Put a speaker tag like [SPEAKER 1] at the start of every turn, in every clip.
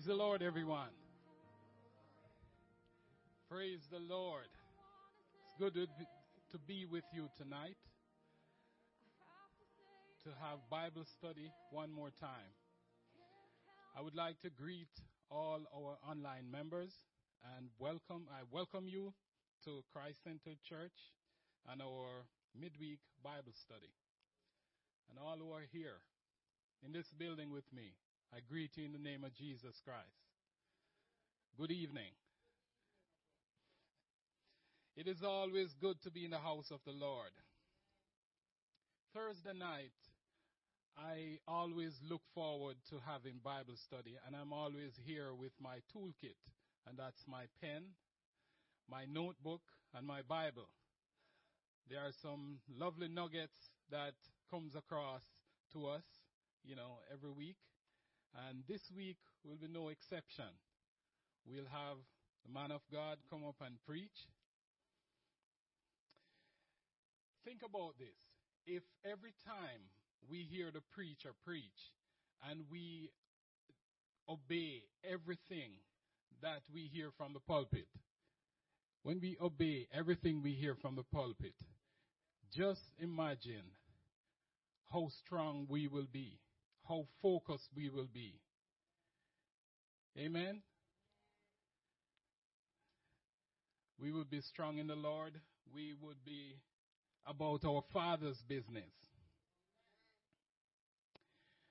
[SPEAKER 1] Praise the Lord, everyone. Praise the Lord. It's good to be, to be with you tonight to have Bible study one more time. I would like to greet all our online members and welcome I welcome you to Christ Centered Church and our midweek Bible study. And all who are here in this building with me, I greet you in the name of Jesus Christ. Good evening. It is always good to be in the house of the Lord. Thursday night, I always look forward to having Bible study, and I'm always here with my toolkit, and that's my pen, my notebook, and my Bible. There are some lovely nuggets that comes across to us, you know, every week. And this week will be no exception. We'll have the man of God come up and preach. Think about this. If every time we hear the preacher preach and we obey everything that we hear from the pulpit, when we obey everything we hear from the pulpit, just imagine how strong we will be, how focused we will be. Amen? We would be strong in the Lord. We would be about our Father's business.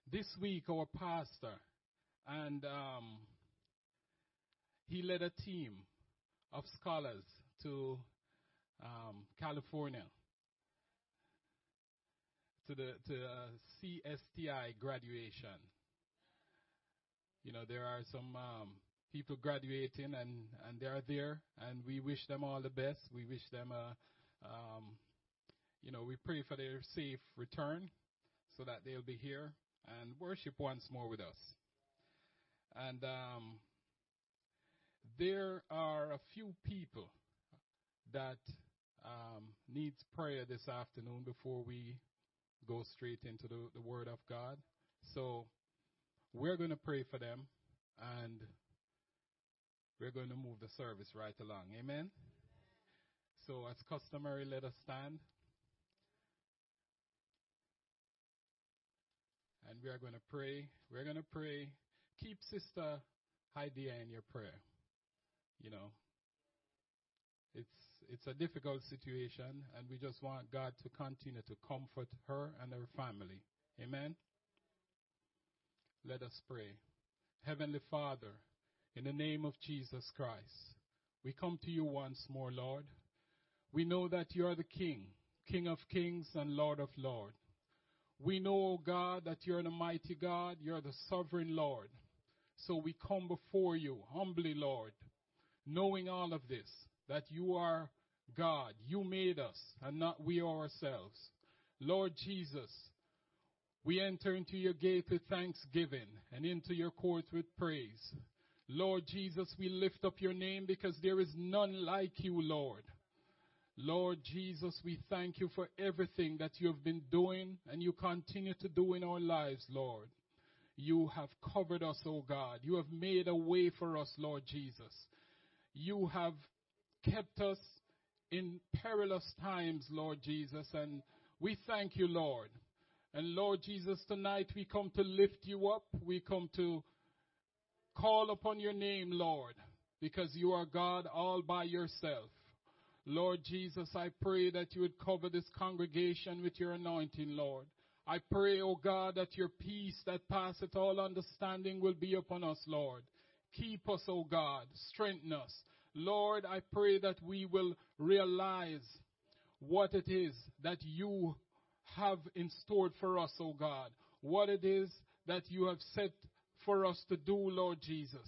[SPEAKER 1] This week, our pastor, and um, he led a team of scholars to um, California to the to uh, CSTI graduation. You know, there are some um, people graduating, and and they are there, and we wish them all the best. We wish them a, um, you know, we pray for their safe return, so that they'll be here and worship once more with us. And um, there are a few people that um, needs prayer this afternoon before we go straight into the, the Word of God. So we're going to pray for them and we're going to move the service right along. Amen? So, as customary, let us stand. And we are going to pray. We're going to pray. Keep Sister Heidi in your prayer. You know, it's it's a difficult situation, and we just want God to continue to comfort her and her family. Amen. Let us pray. Heavenly Father, in the name of Jesus Christ, we come to you once more, Lord. We know that you are the King, King of kings and Lord of lords. We know, God, that you're the mighty God, you're the sovereign Lord. So we come before you humbly, Lord, knowing all of this, that you are God. You made us and not we ourselves. Lord Jesus, we enter into your gate with thanksgiving and into your court with praise. Lord Jesus, we lift up your name because there is none like you, Lord. Lord Jesus, we thank you for everything that you have been doing and you continue to do in our lives, Lord. You have covered us, O oh God. You have made a way for us, Lord Jesus. You have kept us in perilous times, Lord Jesus, and we thank you, Lord. And Lord Jesus, tonight we come to lift you up. We come to call upon your name, Lord, because you are God all by yourself. Lord Jesus, I pray that you would cover this congregation with your anointing, Lord. I pray, O oh God, that your peace that passeth all understanding will be upon us, Lord. Keep us, O oh God. Strengthen us. Lord, I pray that we will realize what it is that you have in store for us, O oh God. What it is that you have set for us to do, Lord Jesus.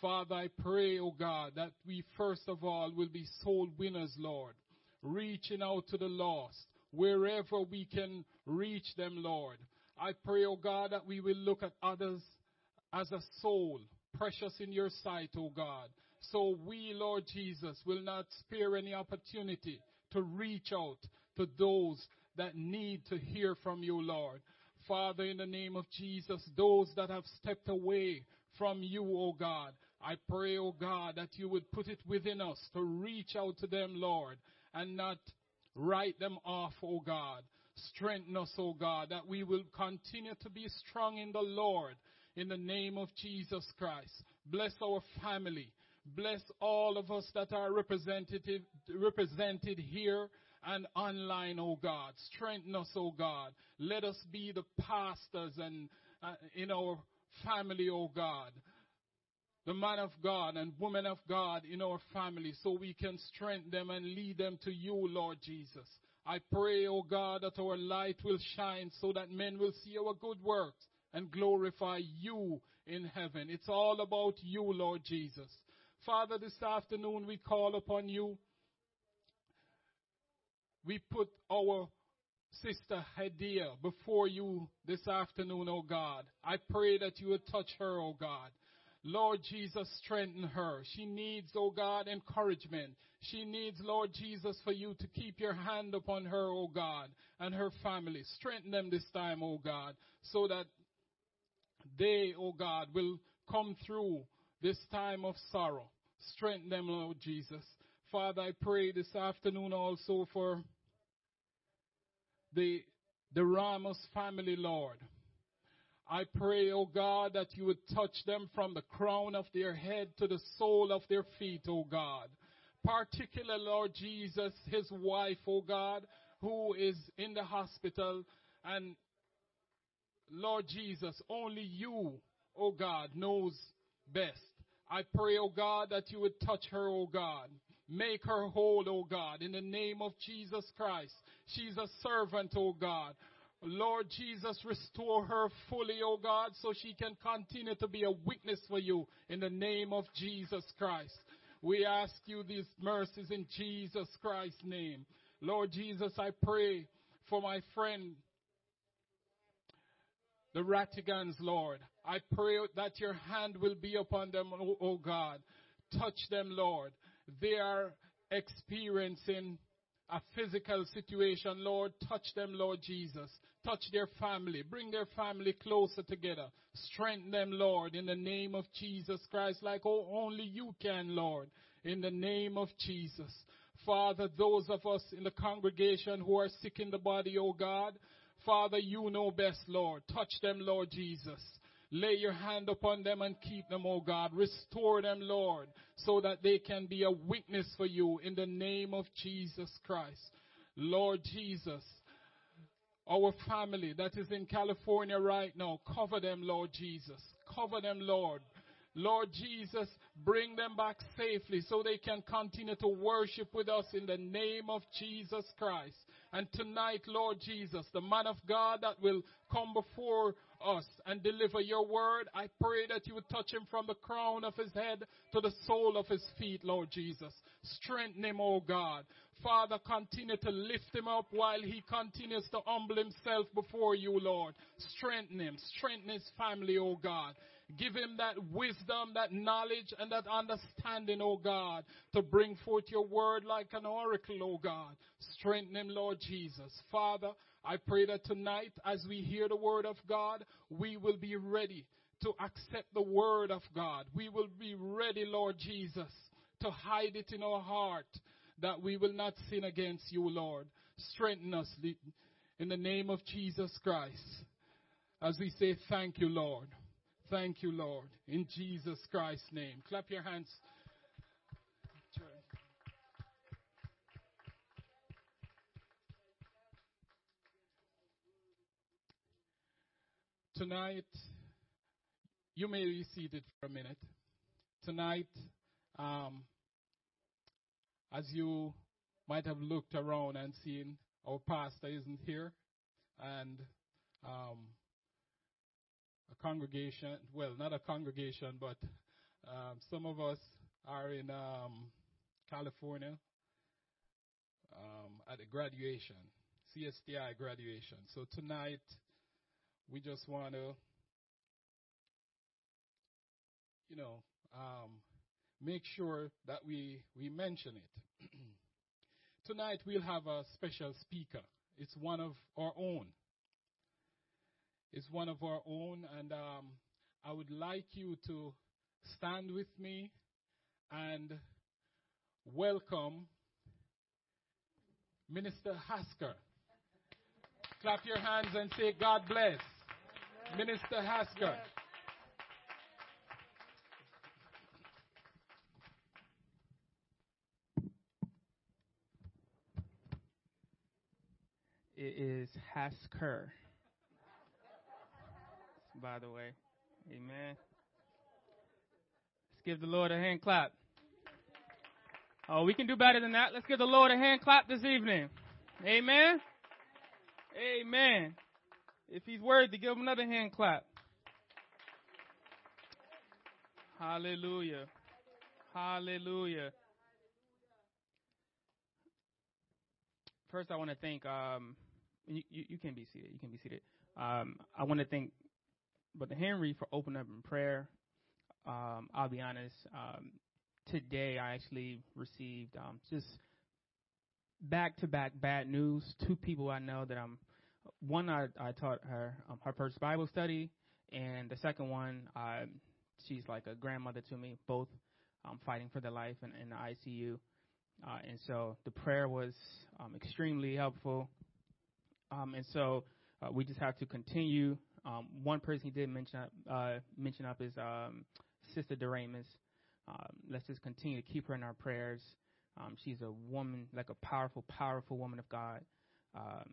[SPEAKER 1] Father, I pray, O oh God, that we first of all will be soul winners, Lord, reaching out to the lost wherever we can reach them, Lord. I pray, O oh God, that we will look at others as a soul, precious in your sight, O God. So we, Lord Jesus, will not spare any opportunity to reach out to those that need to hear from you, Lord. Father, in the name of Jesus, those that have stepped away from you, O God. I pray, O God, that you would put it within us to reach out to them, Lord, and not write them off, O God. Strengthen us, O God, that we will continue to be strong in the Lord in the name of Jesus Christ. Bless our family. Bless all of us that are represented, represented here and online, O God. Strengthen us, O God. Let us be the pastors and uh, in our family, O God. The man of God and woman of God in our family so we can strengthen them and lead them to you, Lord Jesus. I pray, O God, that our light will shine so that men will see our good works and glorify you in heaven. It's all about you, Lord Jesus. Father, this afternoon we call upon you. We put our sister Hadia before you this afternoon, O God. I pray that you would touch her, O God. Lord Jesus, strengthen her. She needs, oh God, encouragement. She needs, Lord Jesus, for you to keep your hand upon her, O God, and her family. Strengthen them this time, O God, so that they, O God, will come through this time of sorrow. Strengthen them, Lord Jesus. Father, I pray this afternoon also for the, the Ramos family, Lord. I pray, O oh God, that you would touch them from the crown of their head to the sole of their feet, O oh God. Particular, Lord Jesus, his wife, O oh God, who is in the hospital. And Lord Jesus, only you, O God, knows best. I pray, O God, that you would touch her, O God. Make her whole, O God, in the name of Jesus Christ. She's a servant, O God. Lord Jesus, restore her fully, O God, so she can continue to be a witness for you in the name of Jesus Christ. We ask you these mercies in Jesus Christ's name. Lord Jesus, I pray for my friend, the Ratigans, Lord. I pray that your hand will be upon them, O, o God. Touch them, Lord. They are experiencing a physical situation, Lord, touch them, Lord Jesus. Touch their family. Bring their family closer together. Strengthen them, Lord, in the name of Jesus Christ, like oh, only you can, Lord, in the name of Jesus. Father, those of us in the congregation who are sick in the body, oh God, Father, you know best, Lord. Touch them, Lord Jesus. Lay your hand upon them and keep them, O God. Restore them, Lord, so that they can be a witness for you in the name of Jesus Christ. Lord Jesus, our family that is in California right now, cover them, Lord Jesus. Cover them, Lord. Lord Jesus, bring them back safely so they can continue to worship with us in the name of Jesus Christ. And tonight, Lord Jesus, the man of God that will come before us and deliver your word, I pray that you would touch him from the crown of his head to the sole of his feet, Lord Jesus. Strengthen him, O God. Father, continue to lift him up while he continues to humble himself before you, Lord. Strengthen him. Strengthen his family, O God. Give him that wisdom, that knowledge, and that understanding, O God, to bring forth your word like an oracle, O God. Strengthen him, Lord Jesus. Father, I pray that tonight, as we hear the word of God, we will be ready to accept the word of God. We will be ready, Lord Jesus, to hide it in our heart that we will not sin against you, Lord. Strengthen us in the name of Jesus Christ. As we say, thank you, Lord. Thank you, Lord. In Jesus Christ's name. Clap your hands. Tonight, you may be seated for a minute. Tonight, um, as you might have looked around and seen, our pastor isn't here, and um, a congregation, well, not a congregation, but um, some of us are in um, California um, at a graduation, CSTI graduation. So tonight, we just want to, you know, um, make sure that we, we mention it. Tonight we'll have a special speaker. It's one of our own. It's one of our own, and um, I would like you to stand with me and welcome Minister Hasker. Clap your hands and say, God bless. Minister Hasker.
[SPEAKER 2] It is Hasker. By the way, amen. Let's give the Lord a hand clap. Oh, we can do better than that. Let's give the Lord a hand clap this evening. Amen. Amen. If he's worthy, give him another hand clap. Hallelujah. Hallelujah. First, I want to thank, um, you, you, you, can be seated. You can be seated. Um, I want to thank Brother Henry for opening up in prayer. Um, I'll be honest. Um, today, I actually received um, just back to back bad news. Two people I know that I'm. One I, I taught her um, her first Bible study, and the second one, uh, she's like a grandmother to me. Both um, fighting for their life in, in the ICU, uh, and so the prayer was um, extremely helpful. Um, and so uh, we just have to continue. Um, one person he did mention up, uh, mention up is um, Sister Doremus. Um, let's just continue to keep her in our prayers. Um, she's a woman, like a powerful, powerful woman of God. Um,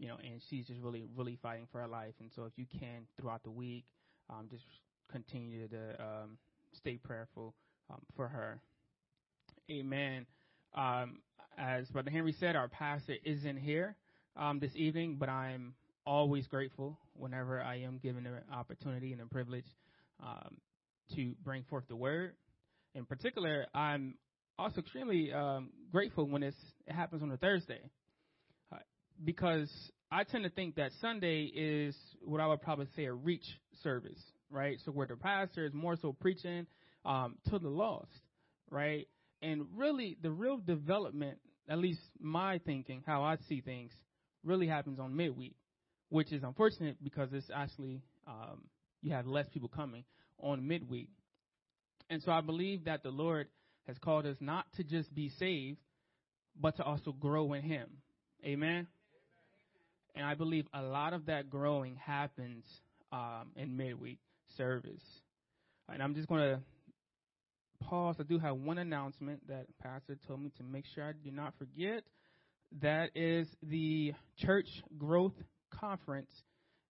[SPEAKER 2] you know, and she's just really, really fighting for her life. And so, if you can, throughout the week, um, just continue to um, stay prayerful um, for her. Amen. Um, as Brother Henry said, our pastor isn't here um, this evening, but I'm always grateful whenever I am given the opportunity and the privilege um, to bring forth the word. In particular, I'm also extremely grateful when it happens on a Thursday, because I tend to think that Sunday is what I would probably say a reach service, right? So where the pastor is more so preaching um, to the lost, right? And really, the real development, at least my thinking, how I see things, really happens on midweek, which is unfortunate because it's actually um, you have less people coming on midweek. And so I believe that the Lord has called us not to just be saved, but to also grow in Him. Amen. And I believe a lot of that growing happens um, in midweek service. And I'm just going to pause. I do have one announcement that Pastor told me to make sure I do not forget. That is the Church Growth Conference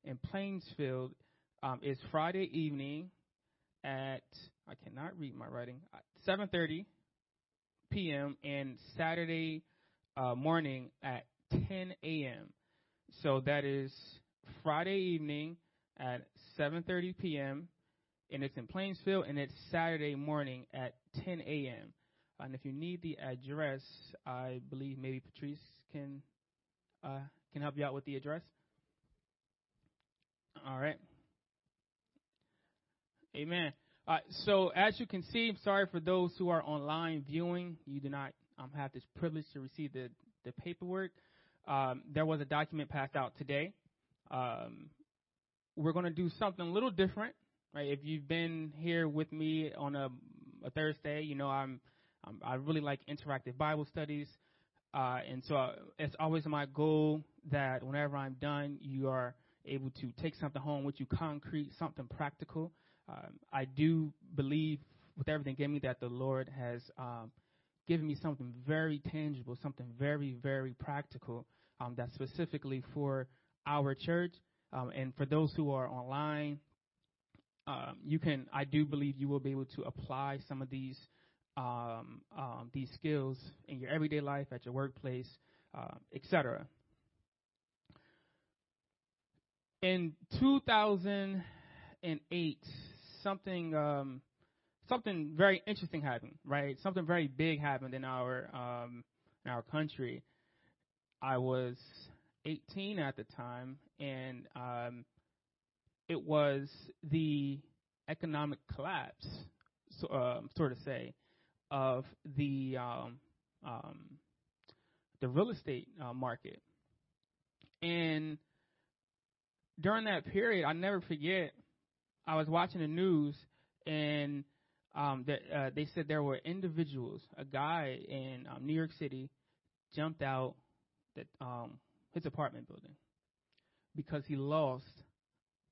[SPEAKER 2] in Plainsfield. Um, is Friday evening at I cannot read my writing. 7:30 p.m. and Saturday uh, morning at 10 a.m. So that is Friday evening at 7:30 p.m. and it's in Plainsville, and it's Saturday morning at 10 a.m. And if you need the address, I believe maybe Patrice can uh, can help you out with the address. All right. Amen. Uh, so as you can see, I'm sorry for those who are online viewing. You do not um, have this privilege to receive the, the paperwork. Um, there was a document passed out today. Um, we're going to do something a little different, right? If you've been here with me on a, a Thursday, you know I'm, I'm, i really like interactive Bible studies, uh, and so uh, it's always my goal that whenever I'm done, you are able to take something home with you, concrete, something practical. Um, I do believe with everything in me that the Lord has um, given me something very tangible, something very, very practical um, that's specifically for our church. Um, and for those who are online, um, you can, I do believe you will be able to apply some of these um, these skills in your everyday life, at your workplace, uh, etc. In 2008, something um, something very interesting happened, right? Something very big happened in our um, in our country. I was 18 at the time, and um, it was the economic collapse, so, uh, sort of say, of the um, um, the real estate uh, market. And during that period, I never forget I was watching the news and um, that uh, they said there were individuals. A guy in um, New York City jumped out that um, his apartment building because he lost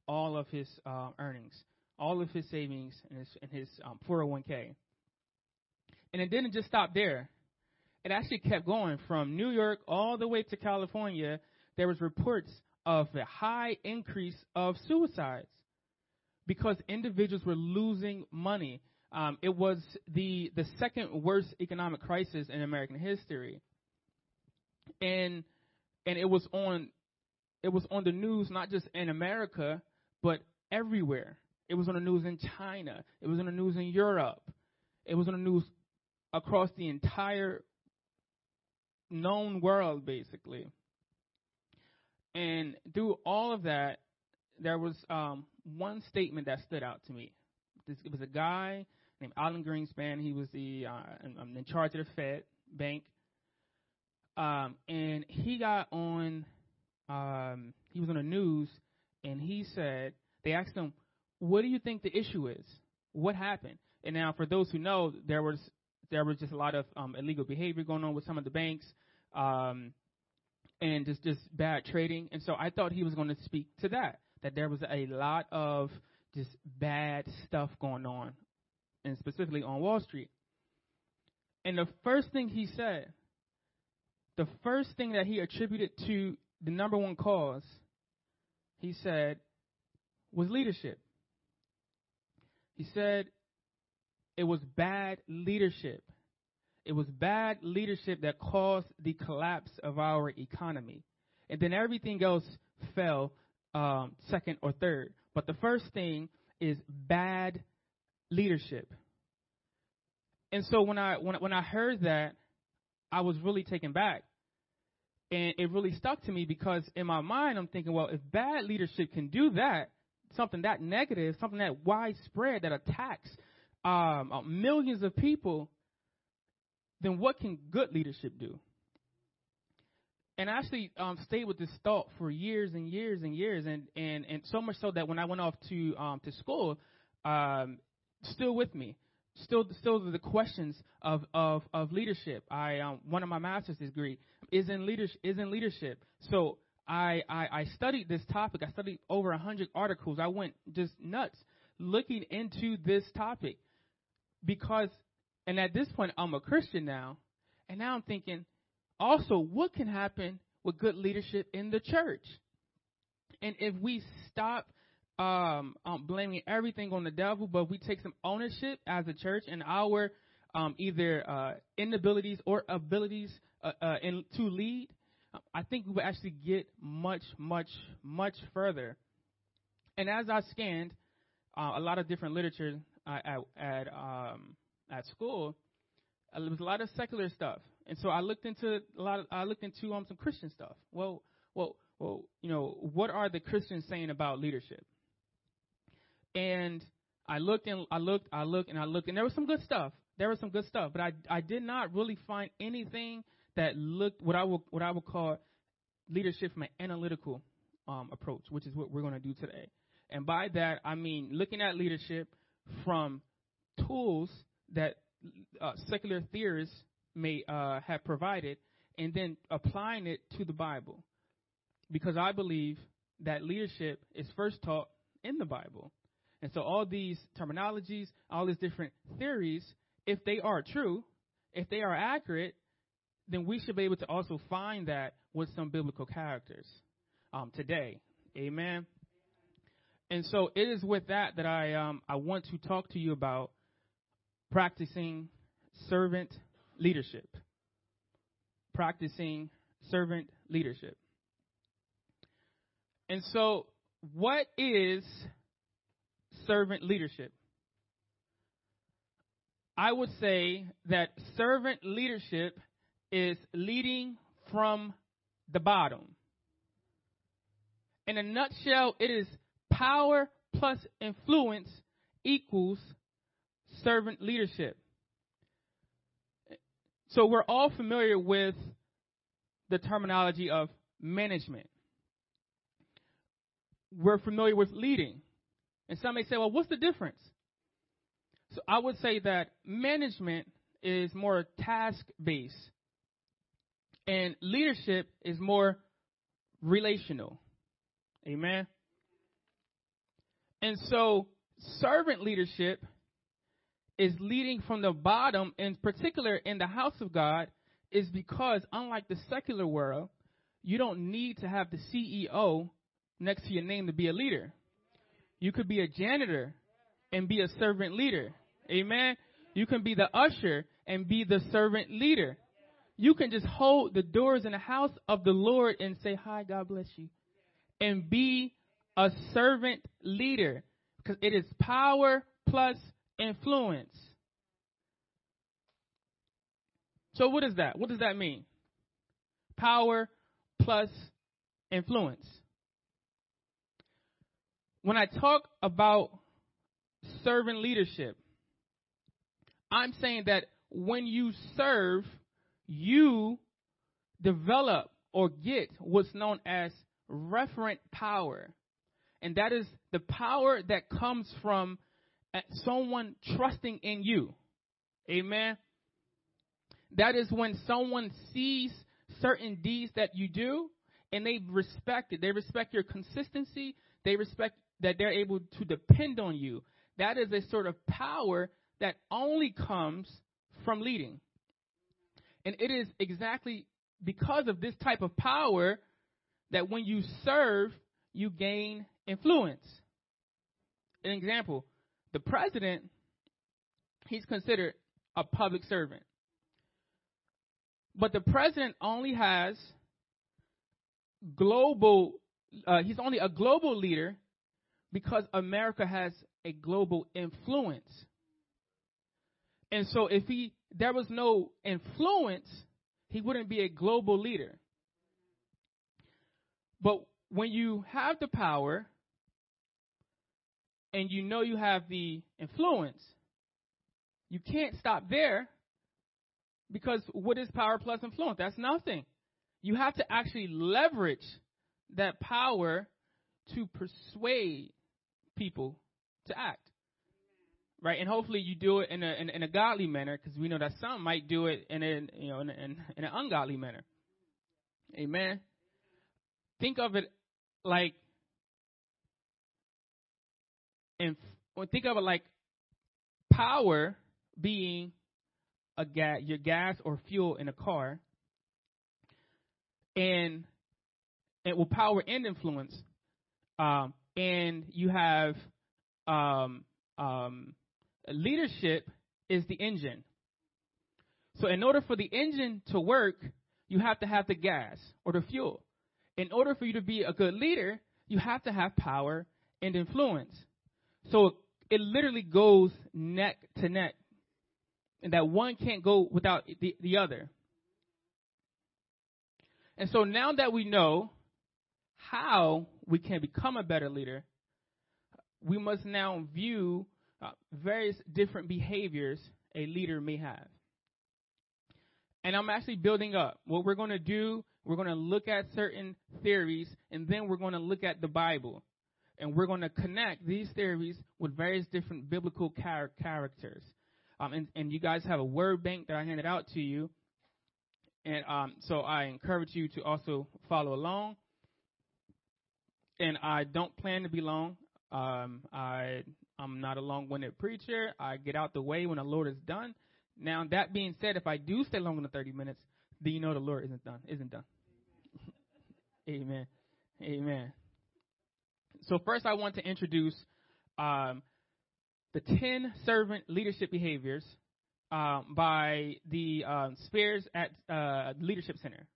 [SPEAKER 2] all of his uh, earnings, all of his savings, and his, and his um, 401k. And it didn't just stop there. It actually kept going from New York all the way to California. There was reports of a high increase of suicides because individuals were losing money. Um, it was the the second worst economic crisis in American history, and and it was on it was on the news not just in America but everywhere. It was on the news in China. It was on the news in Europe. It was on the news across the entire known world, basically. And through all of that, there was um, one statement that stood out to me. This, it was a guy named Alan Greenspan. He was the uh, in, in charge of the Fed bank, um, and he got on. Um, he was on the news, and he said they asked him, "What do you think the issue is? What happened?" And now, for those who know, there was there was just a lot of um, illegal behavior going on with some of the banks, um, and just just bad trading. And so I thought he was going to speak to that that there was a lot of just bad stuff going on, and specifically on Wall Street. And the first thing he said, the first thing that he attributed to the number one cause, he said, was leadership. He said it was bad leadership. It was bad leadership that caused the collapse of our economy. And then everything else fell um, second or third. But the first thing is bad leadership. And so when I when when I heard that, I was really taken back. And it really stuck to me because in my mind I'm thinking, well, if bad leadership can do that, something that negative, something that widespread that attacks um, uh, millions of people, then what can good leadership do? and I actually um, stayed with this thought for years and years and years, and and and so much so that when I went off to um, to school, um, still with me, still still the questions of of of leadership. I um, one of my master's degree is in leadership is in leadership. So I, I I studied this topic. I studied over a hundred articles. I went just nuts looking into this topic because, and at this point I'm a Christian now, and now I'm thinking also what can happen with good leadership in the church. And if we stop um, um, blaming everything on the devil, but we take some ownership as a church in our um, either uh, inabilities or abilities uh, uh, in, to lead, I think we would actually get much, much, much further. And as I scanned uh, a lot of different literature uh, at at, um, at school, uh, there was a lot of secular stuff. And so I looked into a lot. Of, I looked into um, some Christian stuff. Well, well, well, you know, what are the Christians saying about leadership? And I looked and I looked, I looked and I looked, and there was some good stuff. There was some good stuff, but I I did not really find anything that looked what I would what I would call leadership from an analytical um, approach, which is what we're going to do today. And by that I mean looking at leadership from tools that uh, secular theorists may uh, have provided, and then applying it to the Bible. Because I believe that leadership is first taught in the Bible. And so all these terminologies, all these different theories, if they are true, if they are accurate, then we should be able to also find that with some biblical characters um, today. Amen. And so it is with that that I um, I want to talk to you about practicing servant leadership. Practicing servant leadership. And so, what is servant leadership? I would say that servant leadership is leading from the bottom. In a nutshell, it is power plus influence equals servant leadership. So we're all familiar with the terminology of management. We're familiar with leading. And some may say, well, what's the difference? So I would say that management is more task based, and leadership is more relational. Amen. And so, servant leadership is leading from the bottom, in particular in the house of God, is because unlike the secular world, you don't need to have the CEO next to your name to be a leader. You could be a janitor and be a servant leader. Amen. You can be the usher and be the servant leader. You can just hold the doors in the house of the Lord and say, Hi, God bless you. And be a servant leader. Because it is power plus influence. So, what is that? What does that mean? Power plus influence. When I talk about servant leadership, I'm saying that when you serve, you develop or get what's known as referent power. And that is the power that comes from uh, someone trusting in you. Amen. That is when someone sees certain deeds that you do and they respect it. They respect your consistency. They respect that they're able to depend on you. That is a sort of power that only comes from leading. And it is exactly because of this type of power that when you serve, you gain influence. An example the president, he's considered a public servant. But the president only has global, uh, he's only a global leader because America has a global influence. And so if he there was no influence, he wouldn't be a global leader. But when you have the power and you know you have the influence, you can't stop there because what is power plus influence? That's nothing. You have to actually leverage that power to persuade people to act. Right, and hopefully you do it in a in, in a godly manner, because we know that some might do it in a you know in, in, in an ungodly manner. Amen. Think of it like, and think of it like power being a gas, your gas or fuel in a car, and it will power and influence, um, and you have um, um, leadership is the engine. So, in order for the engine to work, you have to have the gas or the fuel. In order for you to be a good leader, you have to have power and influence. So, it literally goes neck to neck. And that one can't go without the, the other. And so now that we know how we can become a better leader, we must now view uh, various different behaviors a leader may have. And I'm actually building up. What we're going to do, we're going to look at certain theories, and then we're going to look at the Bible. And we're going to connect these theories with various different biblical char- characters. Um, and, and you guys have a word bank that I handed out to you. And um, so I encourage you to also follow along. And I don't plan to be long. Um, I I'm not a long-winded preacher. I get out the way when the Lord is done. Now, that being said, if I do stay longer than 30 minutes, then you know the Lord isn't done. Isn't done. Amen. Amen. So first, I want to introduce um, the 10 servant leadership behaviors um, by the um, Spears at uh, Leadership Center.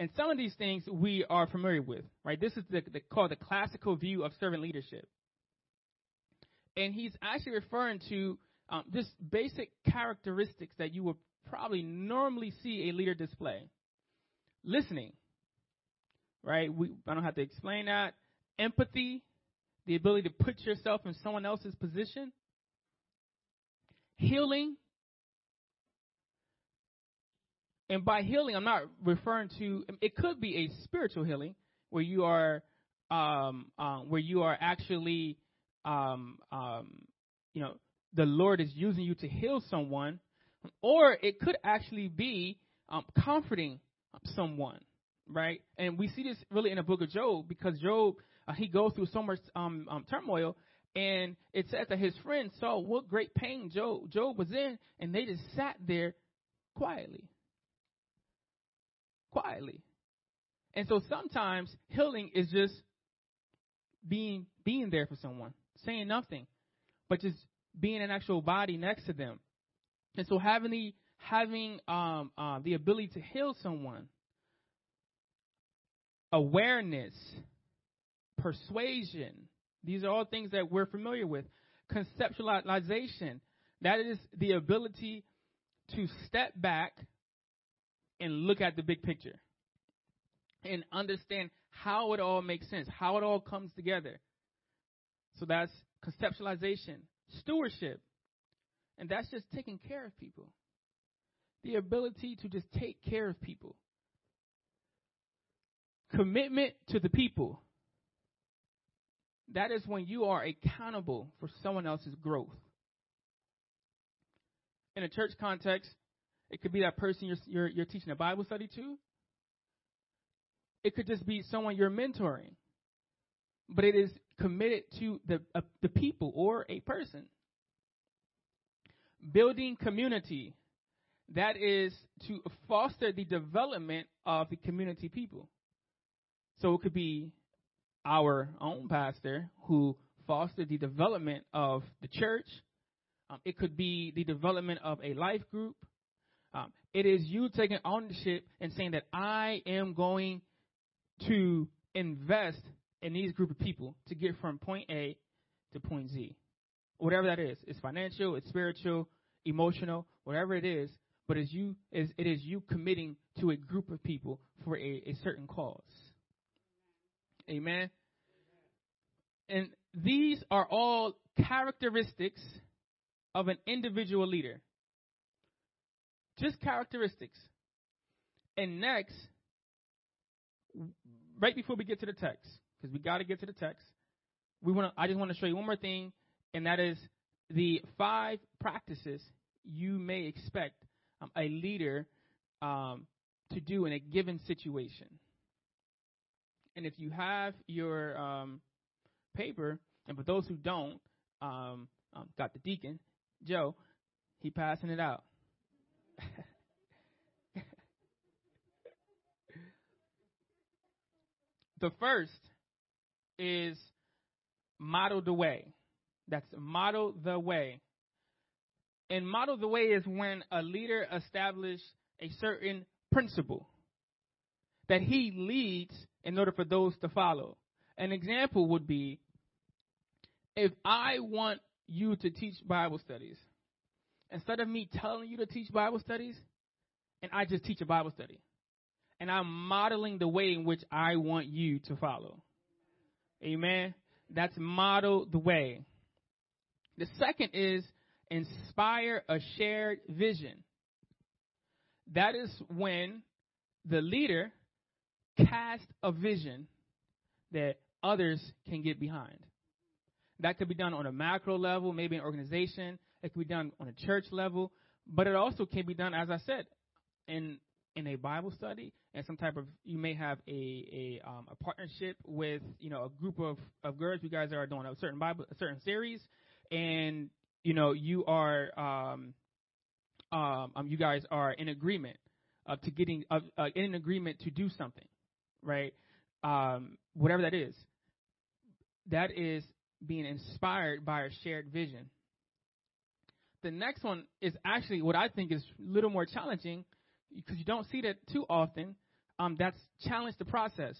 [SPEAKER 2] And some of these things we are familiar with, right? This is the, the, called the classical view of servant leadership and he's actually referring to um, just basic characteristics that you would probably normally see a leader display. Listening, right? We, I don't have to explain that. Empathy, the ability to put yourself in someone else's position. Healing. And by healing, I'm not referring to, it could be a spiritual healing where you are, um, um, where you are actually um, um, you know, the Lord is using you to heal someone, or it could actually be um, comforting someone, right? And we see this really in the book of Job because Job uh, he goes through so much um, turmoil, and it says that his friends saw what great pain Job Job was in, and they just sat there quietly, quietly. And so sometimes healing is just being being there for someone, saying nothing, but just being an actual body next to them. And so having the having um, uh, the ability to heal someone, awareness, persuasion, these are all things that we're familiar with. Conceptualization, that is the ability to step back and look at the big picture and understand how it all makes sense, how it all comes together. So that's conceptualization, stewardship, and that's just taking care of people. The ability to just take care of people. Commitment to the people. That is when you are accountable for someone else's growth. In a church context, it could be that person you're, you're, you're teaching a Bible study to. It could just be someone you're mentoring. But it is committed to the, uh, the people or a person. Building community. That is to foster the development of the community people. So it could be our own pastor who fostered the development of the church. Um, it could be the development of a life group. Um, it is you taking ownership and saying that I am going to invest in these group of people to get from point A to point Z. Whatever that is. It's financial, it's spiritual, emotional, whatever it is, but it's you, it is you committing to a group of people for a, a certain cause. Amen. And these are all characteristics of an individual leader. Just characteristics. And next, right before we get to the text, because we got to get to the text, we want I just want to show you one more thing, and that is the five practices you may expect um, a leader um, to do in a given situation. And if you have your um, paper, and for those who don't, um, um, got the deacon, Joe, he passing it out. the first is model the way. That's model the way. And model the way is when a leader establishes a certain principle that he leads in order for those to follow. An example would be if I want you to teach Bible studies, instead of me telling you to teach Bible studies, and I just teach a Bible study, and I'm modeling the way in which I want you to follow. Amen. That's model the way. The second is inspire a shared vision. That is when the leader casts a vision that others can get behind. That could be done on a macro level, maybe an organization. It can be done on a church level, but it also can be done, as I said, in in a Bible study and some type of you may have a a, um, a partnership with you know a group of of girls. You guys are doing a certain Bible a certain series, and you know you are um, um, um you guys are in agreement uh, to getting uh, uh, in agreement to do something, right? Um, whatever that is. That is being inspired by a shared vision. The next one is actually what I think is a little more challenging because you don't see that too often. Um, that's challenge the process.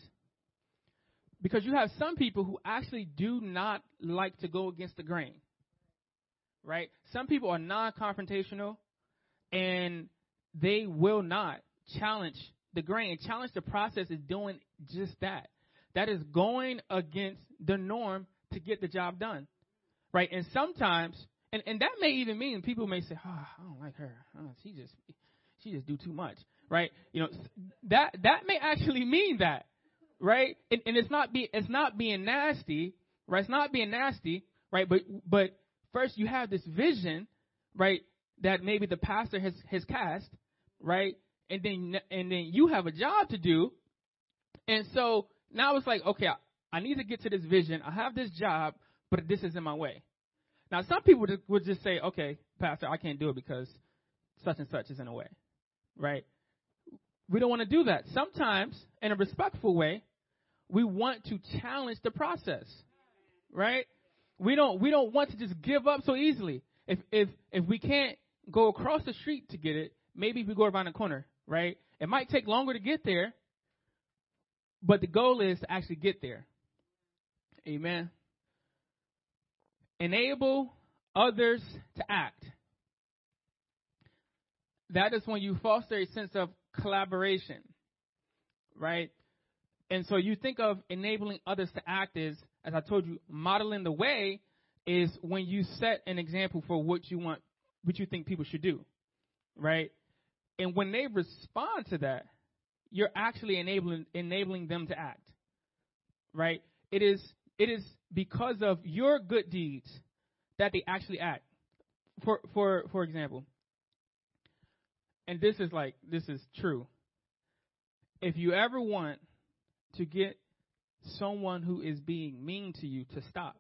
[SPEAKER 2] Because you have some people who actually do not like to go against the grain. Right? Some people are non confrontational and they will not challenge the grain. Challenge the process is doing just that. That is going against the norm to get the job done. Right? And sometimes, and, and that may even mean people may say, oh, I don't like her. Oh, she just, she just do too much. Right? You know, that, that may actually mean that. Right? And, and it's not be, it's not being nasty. Right? It's not being nasty, right? But but first you have this vision, right? That maybe the pastor has has cast, right? And then and then you have a job to do, and so now it's like, okay, I, I need to get to this vision. I have this job, but this is in my way. Now, some people would just say, okay, Pastor, I can't do it because such and such is in the way, right? We don't want to do that. Sometimes, in a respectful way, we want to challenge the process, right? We don't we don't want to just give up so easily. If if if we can't go across the street to get it, maybe if we go around the corner, right? It might take longer to get there, but the goal is to actually get there. Amen. Enable others to act. That is when you foster a sense of collaboration, right? And so you think of enabling others to act as, as I told you, modeling the way is when you set an example for what you want, what you think people should do, right? And when they respond to that, you're actually enabling enabling them to act. Right? It is it is because of your good deeds that they actually act. For for for example, and this is like this is true. If you ever want to get someone who is being mean to you to stop,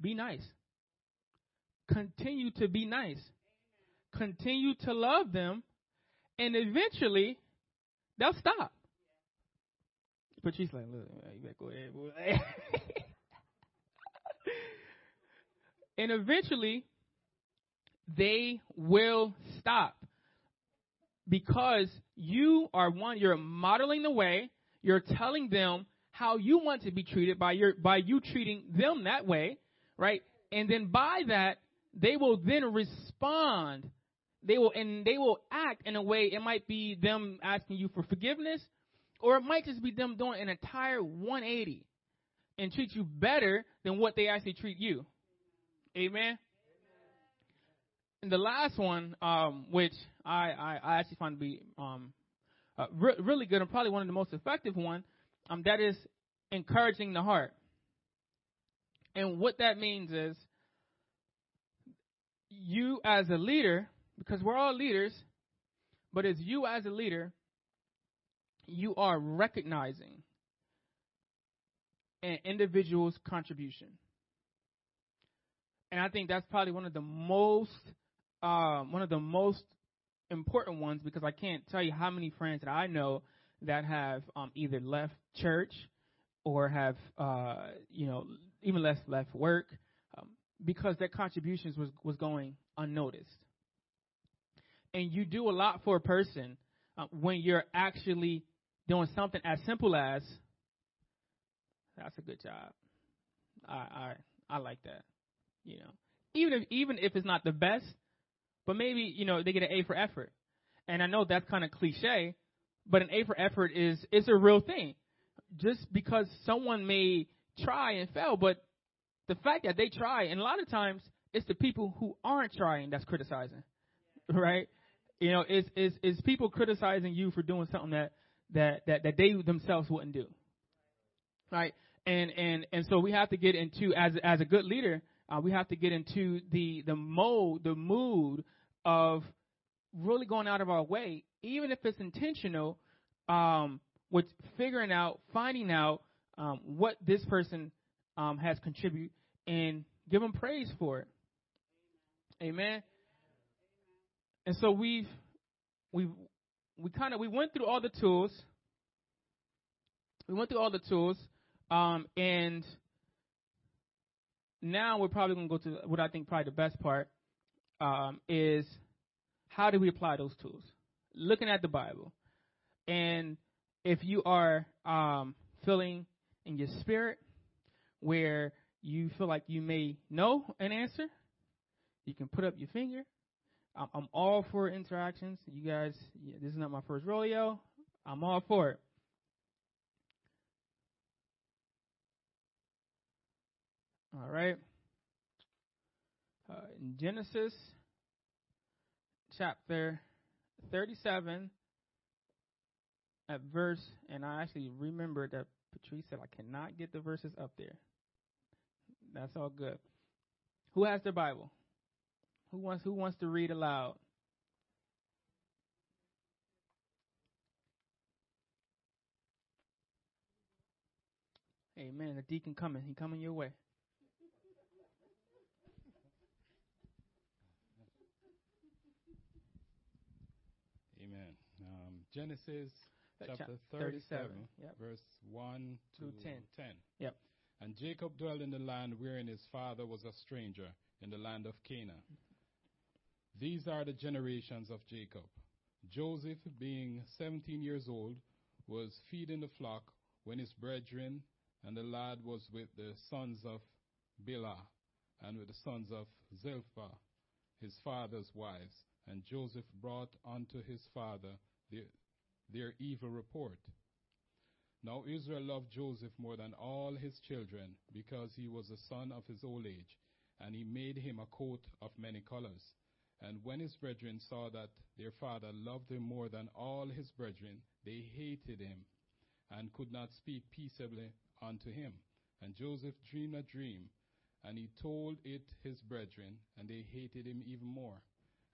[SPEAKER 2] be nice. Continue to be nice. Continue to love them, and eventually They'll stop. She's like, look, you better go ahead, boy. and eventually, they will stop. Because you are one, you're modeling the way, you're telling them how you want to be treated by your by you treating them that way, right? And then by that, they will then respond they will and they will act in a way it might be them asking you for forgiveness or it might just be them doing an entire 180 and treat you better than what they actually treat you. Amen? And the last one um, which I, I, I, actually find to be um, uh, re- really good and probably one of the most effective one um, that is encouraging the heart. And what that means is you as a leader because we're all leaders, but as you as a leader, you are recognizing an individual's contribution. And I think that's probably one of the most um, one of the most important ones because I can't tell you how many friends that I know that have um, either left church or have uh, you know even less left work um, because their contributions was was going unnoticed and you do a lot for a person uh, when you're actually doing something as simple as that's a good job. I I I like that. You know, even if even if it's not the best, but maybe you know they get an A for effort. And I know that's kind of cliche, but an A for effort is is a real thing. Just because someone may try and fail, but the fact that they try, and a lot of times it's the people who aren't trying that's criticizing, right? You know, it's, it's, it's people criticizing you for doing something that, that, that, that they themselves wouldn't do. Right? And, and, and so we have to get into, as, as a good leader, uh, we have to get into the, the mode, the mood of really going out of our way, even if it's intentional, um, with figuring out, finding out um, what this person um, has contributed and give them praise for it. Amen. And so we've we we kind of we went through all the tools. We went through all the tools, um, and now we're probably going to go to what I think probably the best part um, is how do we apply those tools? Looking at the Bible, and if you are um, feeling in your spirit where you feel like you may know an answer, you can put up your finger I'm, all for interactions. You guys, this is not my first rodeo. I'm all for it. All right. Uh, in Genesis chapter 37, at verse, and I actually remember that Patrice said I cannot get the verses up there. That's all good. Who has their Bible? Who wants who wants to read aloud? Amen. The deacon coming. He coming your way.
[SPEAKER 1] Amen. Um, Genesis chapter
[SPEAKER 2] chap-
[SPEAKER 1] 37,
[SPEAKER 2] Yep.
[SPEAKER 1] verse 1 to
[SPEAKER 2] 10.
[SPEAKER 1] 10.
[SPEAKER 2] Yep.
[SPEAKER 1] And Jacob dwelled in the land wherein his father was a stranger, in the land of Canaan. These are the generations of Jacob. Joseph, being 17 years old, was feeding the flock when his brethren and the lad was with the sons of Bilhah and with the sons of Zilpah, his father's wives. And Joseph brought unto his father their, their evil report. Now Israel loved Joseph more than all his children, because he was the son of his old age, and he made him a coat of many colors. And when his brethren saw that their father loved him more than all his brethren, they hated him, and could not speak peaceably unto him. And Joseph dreamed a dream, and he told it his brethren, and they hated him even more.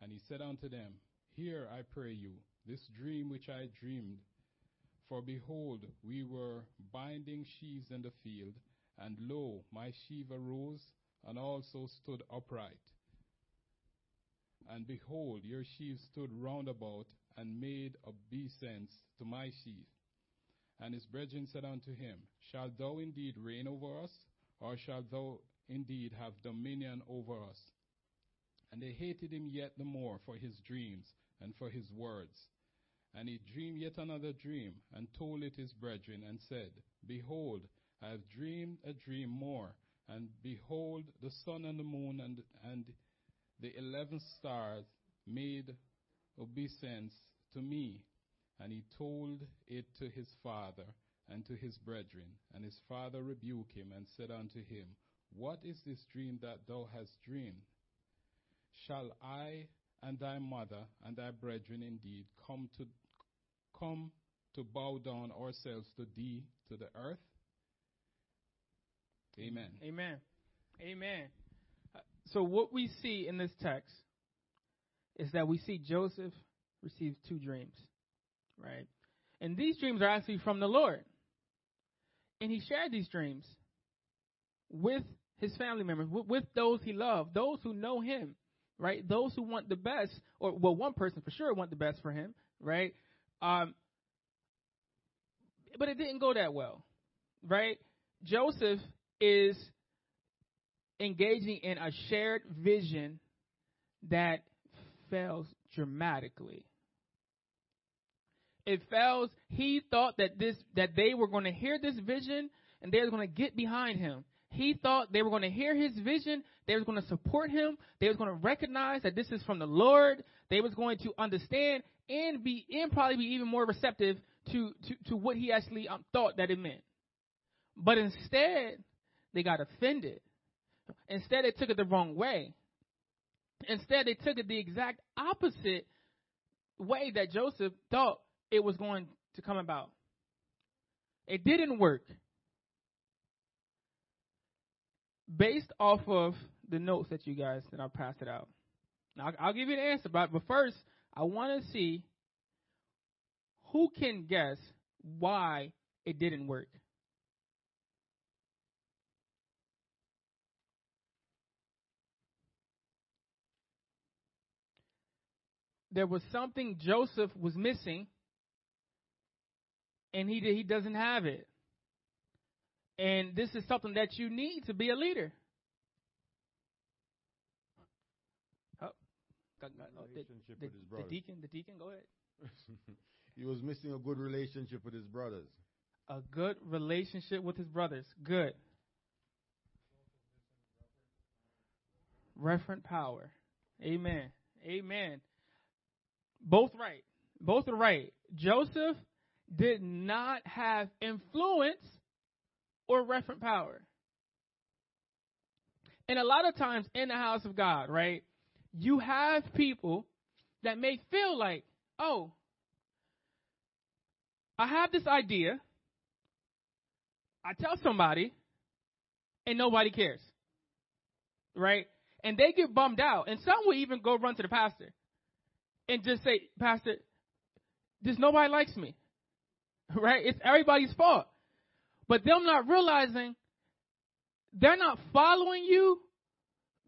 [SPEAKER 1] And he said unto them, Hear, I pray you, this dream which I dreamed. For behold, we were binding sheaves in the field, and lo, my sheaf arose and also stood upright. And behold, your sheaves stood round about and made obeisance to my sheaf. And his brethren said unto him, Shalt thou indeed reign over us, or shalt thou indeed have dominion over us? And they hated him yet the more for his dreams and for his words. And he dreamed yet another dream, and told it his brethren, and said, Behold, I have dreamed a dream more, and behold, the sun and the moon and, and the eleven stars made obeisance to me. And he told it to his father and to his brethren. And his father rebuked him, and said unto him, What is this dream that thou hast dreamed? Shall I and thy mother and thy brethren indeed come to come to bow down ourselves to thee to the earth? Amen.
[SPEAKER 2] Amen. Amen. So what we see in this text is that we see Joseph receive two dreams, right? And these dreams are actually from the Lord. And he shared these dreams with his family members, with, with those he loved, those who know him, right? Those who want the best, or well, one person for sure want the best for him, right? Um, but it didn't go that well, right? Joseph is engaging in a shared vision that fails dramatically. It fails. He thought that this that they were going to hear this vision and they were going to get behind him. He thought they were going to hear his vision. They were going to support him. They was going to recognize that this is from the Lord. They was going to understand and be and probably be even more receptive to to, to what he actually um, thought that it meant. But instead, they got offended. Instead, they took it the wrong way. Instead, they took it the exact opposite way that Joseph thought it was going to come about. It didn't work. Based off of the notes that you guys that I passed it out. Now I'll, I'll give you the answer, but but first I want to see who can guess why it didn't work. There was something Joseph was missing, and he he doesn't have it. And this is something that you need to be a leader. Oh, the, the, the deacon, the deacon, go ahead.
[SPEAKER 3] he was missing a good relationship with his brothers.
[SPEAKER 2] A good relationship with his brothers. Good. Referent power. Amen. Amen. Both right. Both are right. Joseph did not have influence or referent power. And a lot of times in the house of God, right, you have people that may feel like, oh, I have this idea. I tell somebody, and nobody cares. right? And they get bummed out. And some will even go run to the pastor and just say, Pastor, just nobody likes me. Right? It's everybody's fault. But them not realizing they're not following you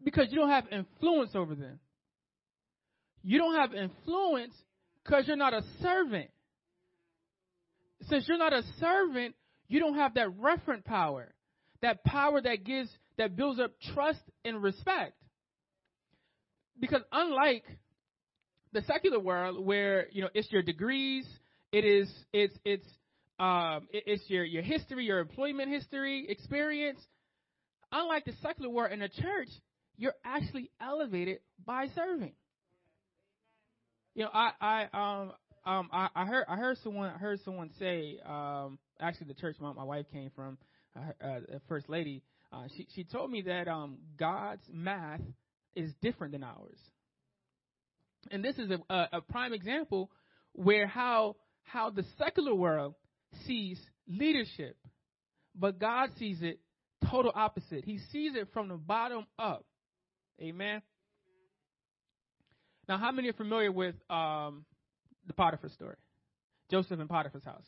[SPEAKER 2] because you don't have influence over them. You don't have influence because you're not a servant. Since you're not a servant, you don't have that referent power. That power that gives, that builds up trust and respect. Because unlike the secular world where you know it's your degrees, it is it's it's um, it, it's your your history, your employment history, experience. Unlike the secular world in the church, you're actually elevated by serving. You know, I I um um I, I heard I heard someone I heard someone say um actually the church my, my wife came from uh, uh, first lady uh, she she told me that um God's math is different than ours. And this is a, a, a prime example where how how the secular world sees leadership, but God sees it total opposite. He sees it from the bottom up. Amen. Now, how many are familiar with um, the Potiphar story? Joseph and Potiphar's house.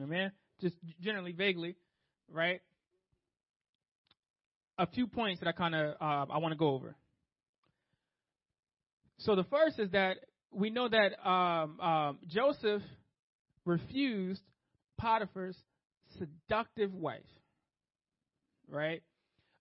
[SPEAKER 2] Amen. Just generally, vaguely, right? A few points that I kind of uh, I want to go over. So the first is that we know that um, um, Joseph refused Potiphar's seductive wife. Right?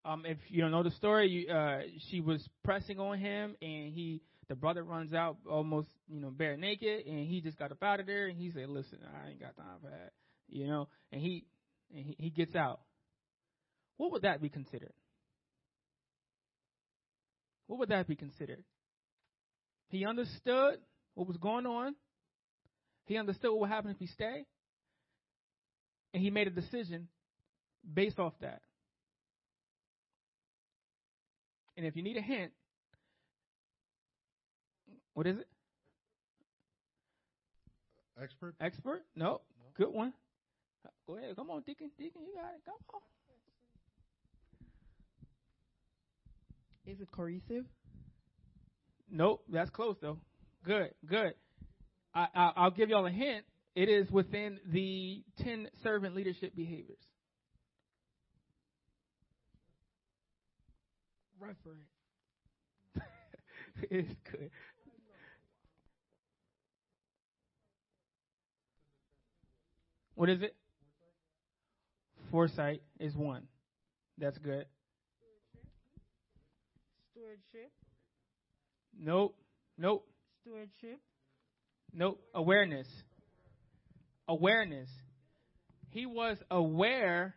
[SPEAKER 2] Um, if you don't know the story, you, uh, she was pressing on him, and he, the brother, runs out almost, you know, bare naked, and he just got up out of there, and he said, "Listen, I ain't got time for that," you know, and he, and he, he gets out. What would that be considered? What would that be considered? He understood what was going on. He understood what would happen if he stayed. And he made a decision based off that. And if you need a hint, what is it?
[SPEAKER 3] Expert?
[SPEAKER 2] Expert? No.
[SPEAKER 3] No.
[SPEAKER 2] Good one. Go ahead. Come on, Deacon. Deacon, you got it. Come on.
[SPEAKER 4] Is it cohesive?
[SPEAKER 2] Nope, that's close though. Good, good. I, I, I'll give y'all a hint. It is within the ten servant leadership behaviors.
[SPEAKER 4] Referent.
[SPEAKER 2] it's good. What is it? Foresight is one. That's good.
[SPEAKER 4] Stewardship.
[SPEAKER 2] Nope. Nope.
[SPEAKER 4] Stewardship.
[SPEAKER 2] Nope. Awareness. Awareness. He was aware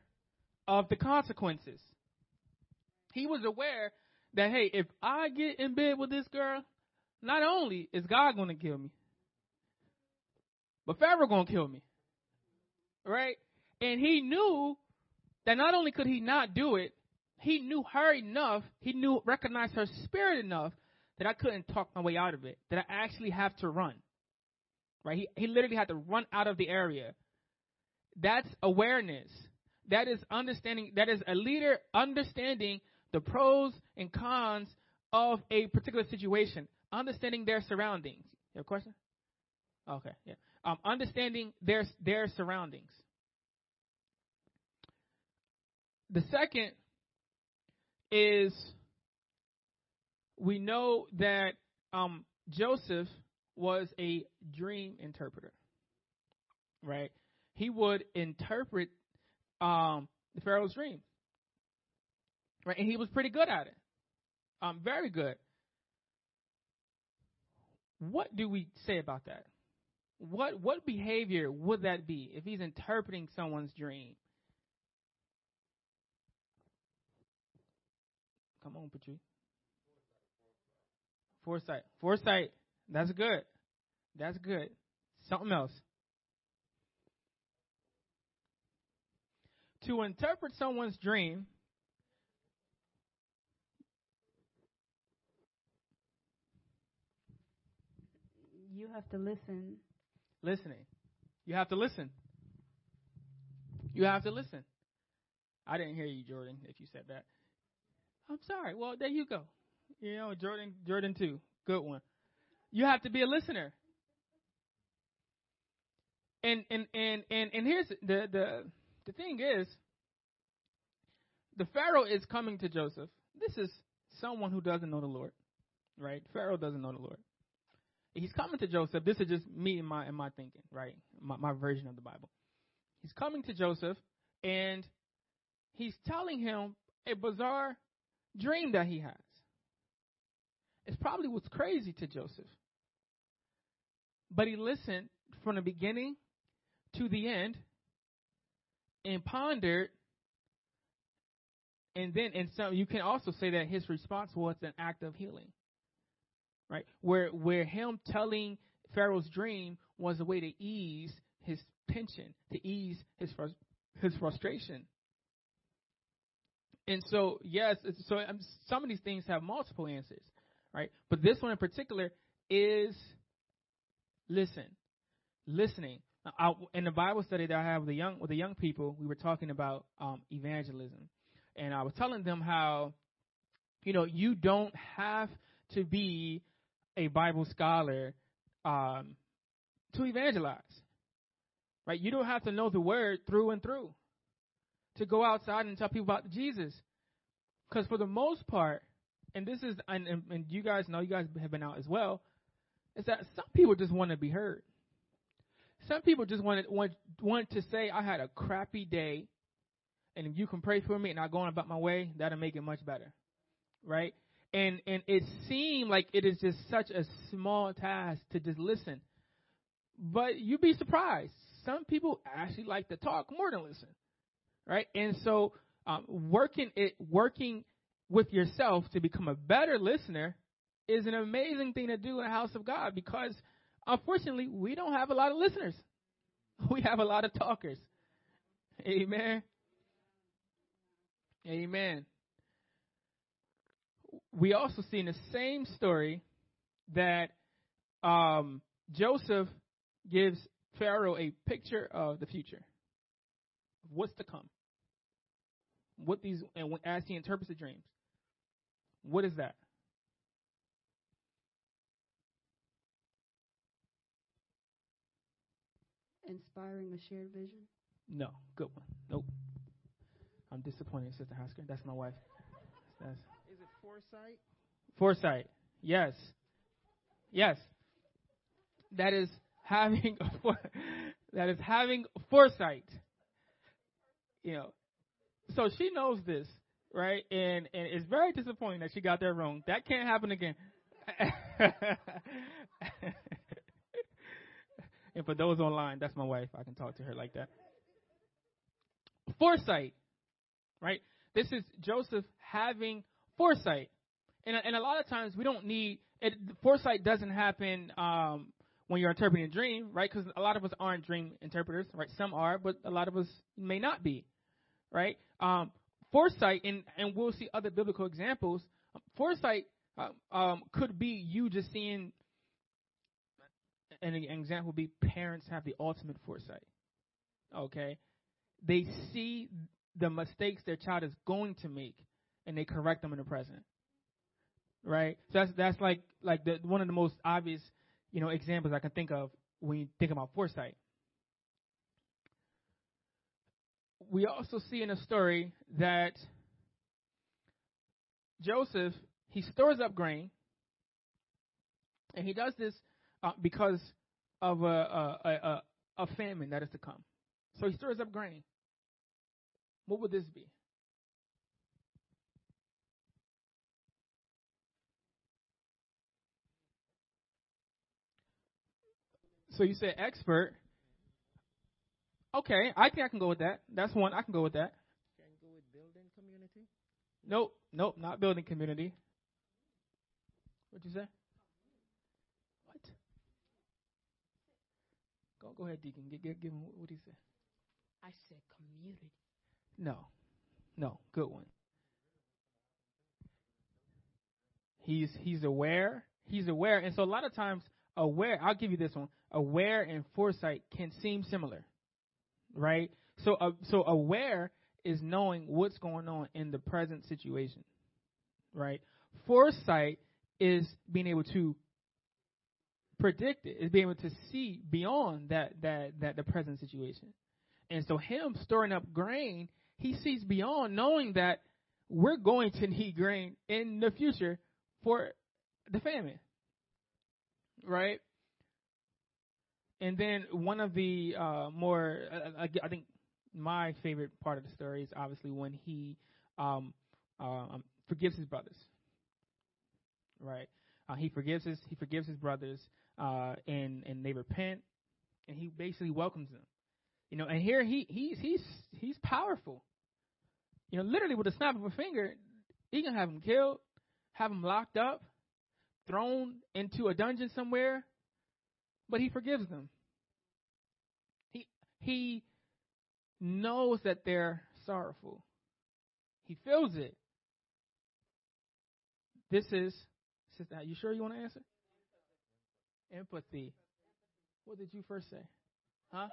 [SPEAKER 2] of the consequences. He was aware that, hey, if I get in bed with this girl, not only is God going to kill me, but Pharaoh going to kill me. Right? And he knew that not only could he not do it, he knew her enough, he knew, recognized her spirit enough that I couldn't talk my way out of it, that I actually have to run. Right? He, he literally had to run out of the area. That's awareness. That is understanding, that is a leader understanding the pros and cons of a particular situation, understanding their surroundings. You have a question? Okay, yeah. Um, understanding their their surroundings. The second is we know that um, Joseph was a dream interpreter, right? He would interpret um, the Pharaoh's dream, right? And he was pretty good at it, um, very good. What do we say about that? What what behavior would that be if he's interpreting someone's dream? Come on, Patrice. Foresight. Foresight. That's good. That's good. Something else. To interpret someone's dream,
[SPEAKER 5] You have to listen.
[SPEAKER 2] listening. You have to listen. You have to listen. I didn't hear you, Jordan, if you said that. I'm sorry. Well, there you go. You know, Jordan, Jordan two, good one. You have to be a listener. And and and and and here's the the the thing is, the Pharaoh is coming to Joseph. This is someone who doesn't know the Lord, right? Pharaoh doesn't know the Lord. He's coming to Joseph. This is just me and my and my thinking, right? My, my version of the Bible. He's coming to Joseph, and he's telling him a bizarre dream that he has. It's probably what's crazy to Joseph. But he listened from the beginning to the end and pondered and then and so you can also say that his response was an act of healing right? Where where him telling pharaoh's dream was a way to ease his tension to ease his his frustration. And so yes so um, some of these things have multiple answers right? But this one in particular is listen listening. I, in the Bible study that I have with the young with the young people, we were talking about um, evangelism, and I was telling them how, you know, you don't have to be a Bible scholar um, to evangelize, right? You don't have to know the word through and through to go outside and tell people about Jesus, because for the most part, and this is and, and, you guys know you guys have been out as well, is that some people just want to be heard some people just want to, want, want to say, I had a crappy day, and if you can pray for me and I go on about my way, that'll make it much better. Right? And and it seemed like it is just such a small task to just listen. But you'd be surprised. Some people actually like to talk more than listen. Right? And so um, working it working with yourself to become a better listener is an amazing thing to do in the house of God because – Unfortunately, we don't have a lot of listeners. We have a lot of talkers. Amen. Amen. We also see in the same story that um, Joseph gives Pharaoh a picture of the future, what's to come. What these and as he interprets the dreams, what is that?
[SPEAKER 5] Inspiring a shared vision?
[SPEAKER 2] No, good one. Nope. I'm disappointed, Sister Hasker. That's my wife. That's
[SPEAKER 4] Is it foresight?
[SPEAKER 2] Foresight. Yes. Yes. That is having that is having foresight. You know. So she knows this, right? And and it's very disappointing that she got that wrong. That can't happen again. And for those online, that's my wife. I can talk to her like that. Foresight, right? This is Joseph having foresight. And, and a lot of times we don't need it. Foresight doesn't happen um, when you're interpreting a dream, right? Because a lot of us aren't dream interpreters, right? Some are, but a lot of us may not be, right? Um, foresight, and, and we'll see other biblical examples. Foresight uh, um, could be you just seeing an example would be parents have the ultimate foresight. Okay? They see the mistakes their child is going to make and they correct them in the present. Right? So that's that's like like the one of the most obvious, you know, examples I can think of when you think about foresight. We also see in a story that Joseph he stores up grain and he does this uh, because of a, a, a, a famine that is to come. So he stores up grain. What would this be? So you say expert. Okay, I think I can go with that. That's one. I can go with that.
[SPEAKER 4] Can go with building community?
[SPEAKER 2] Nope, nope, not building community. What'd you say? What? Go, go ahead, Deacon. Give, give, give him what he said.
[SPEAKER 4] I said community.
[SPEAKER 2] No, no, good one. He's he's aware. He's aware, and so a lot of times, aware. I'll give you this one. Aware and foresight can seem similar, right? So, uh, so aware is knowing what's going on in the present situation, right? Foresight is being able to predict it, is being able to see beyond that that that the present situation. And so him storing up grain, he sees beyond knowing that we're going to need grain in the future for the famine. Right? And then one of the uh, more, uh, I think my favorite part of the story is obviously when he um, uh, forgives his brothers. Right? Uh, he forgives his he forgives his brothers, uh, and and they repent, and he basically welcomes them. You know, and here he he's he's he's powerful. You know, literally with a snap of a finger, he can have them killed, have them locked up, thrown into a dungeon somewhere, but he forgives them. He he knows that they're sorrowful. He feels it. This is. Are you sure you want to answer? Empathy. What did you first say? Huh?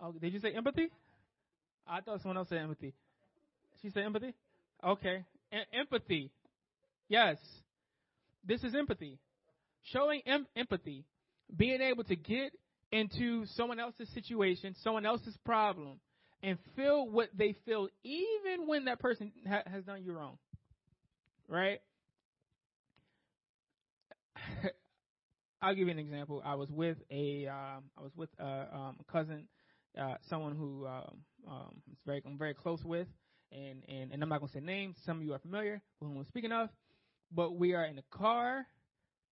[SPEAKER 2] Oh, did you say empathy? I thought someone else said empathy. She said empathy? Okay. E- empathy. Yes. This is empathy. Showing em- empathy. Being able to get into someone else's situation, someone else's problem, and feel what they feel, even when that person ha- has done you wrong. Right? I'll give you an example. I was with a, um, I was with a, um, a cousin, uh, someone who um, um, very, I'm very close with, and, and, and I'm not going to say names. Some of you are familiar with whom I'm speaking of, but we are in a car,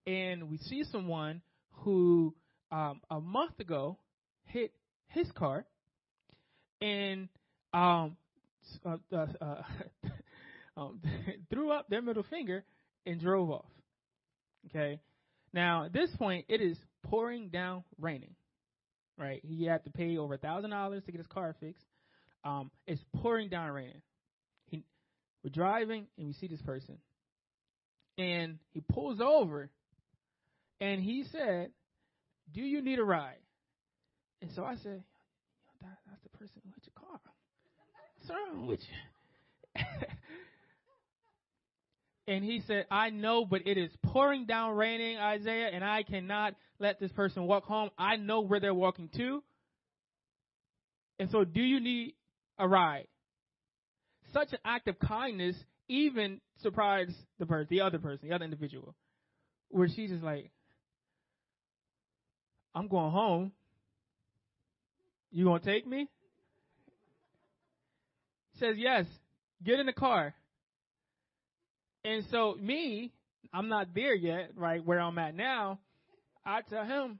[SPEAKER 2] and we see someone who um, a month ago hit his car, and um, uh, uh, uh, um, threw up their middle finger and drove off. Okay. Now at this point, it is pouring down, raining. Right. He had to pay over a thousand dollars to get his car fixed. Um, it's pouring down, raining. He, we're driving and we see this person, and he pulls over, and he said, "Do you need a ride?" And so I said, that, "That's the person hit your car. What's with you?" And he said, I know, but it is pouring down raining, Isaiah, and I cannot let this person walk home. I know where they're walking to. And so, do you need a ride? Such an act of kindness even surprised the person, the other person, the other individual, where she's just like, I'm going home. You gonna take me? Says yes. Get in the car. And so me, I'm not there yet, right where I'm at now. I tell him,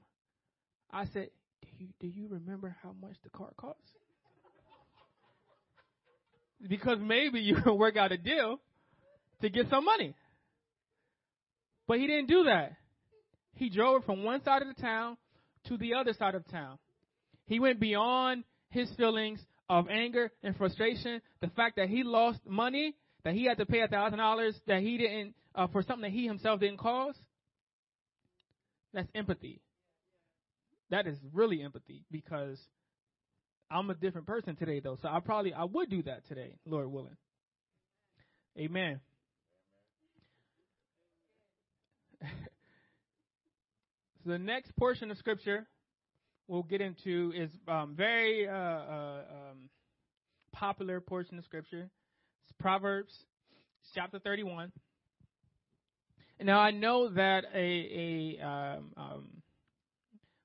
[SPEAKER 2] I said, "Do you do you remember how much the car costs?" Because maybe you can work out a deal to get some money. But he didn't do that. He drove from one side of the town to the other side of town. He went beyond his feelings of anger and frustration, the fact that he lost money that he had to pay a thousand dollars that he didn't uh, for something that he himself didn't cause. That's empathy. That is really empathy because I'm a different person today though. So I probably I would do that today, Lord willing. Amen. So the next portion of scripture we'll get into is um, very uh, uh, um, popular portion of scripture. It's Proverbs chapter 31. Now I know that a, a um, um,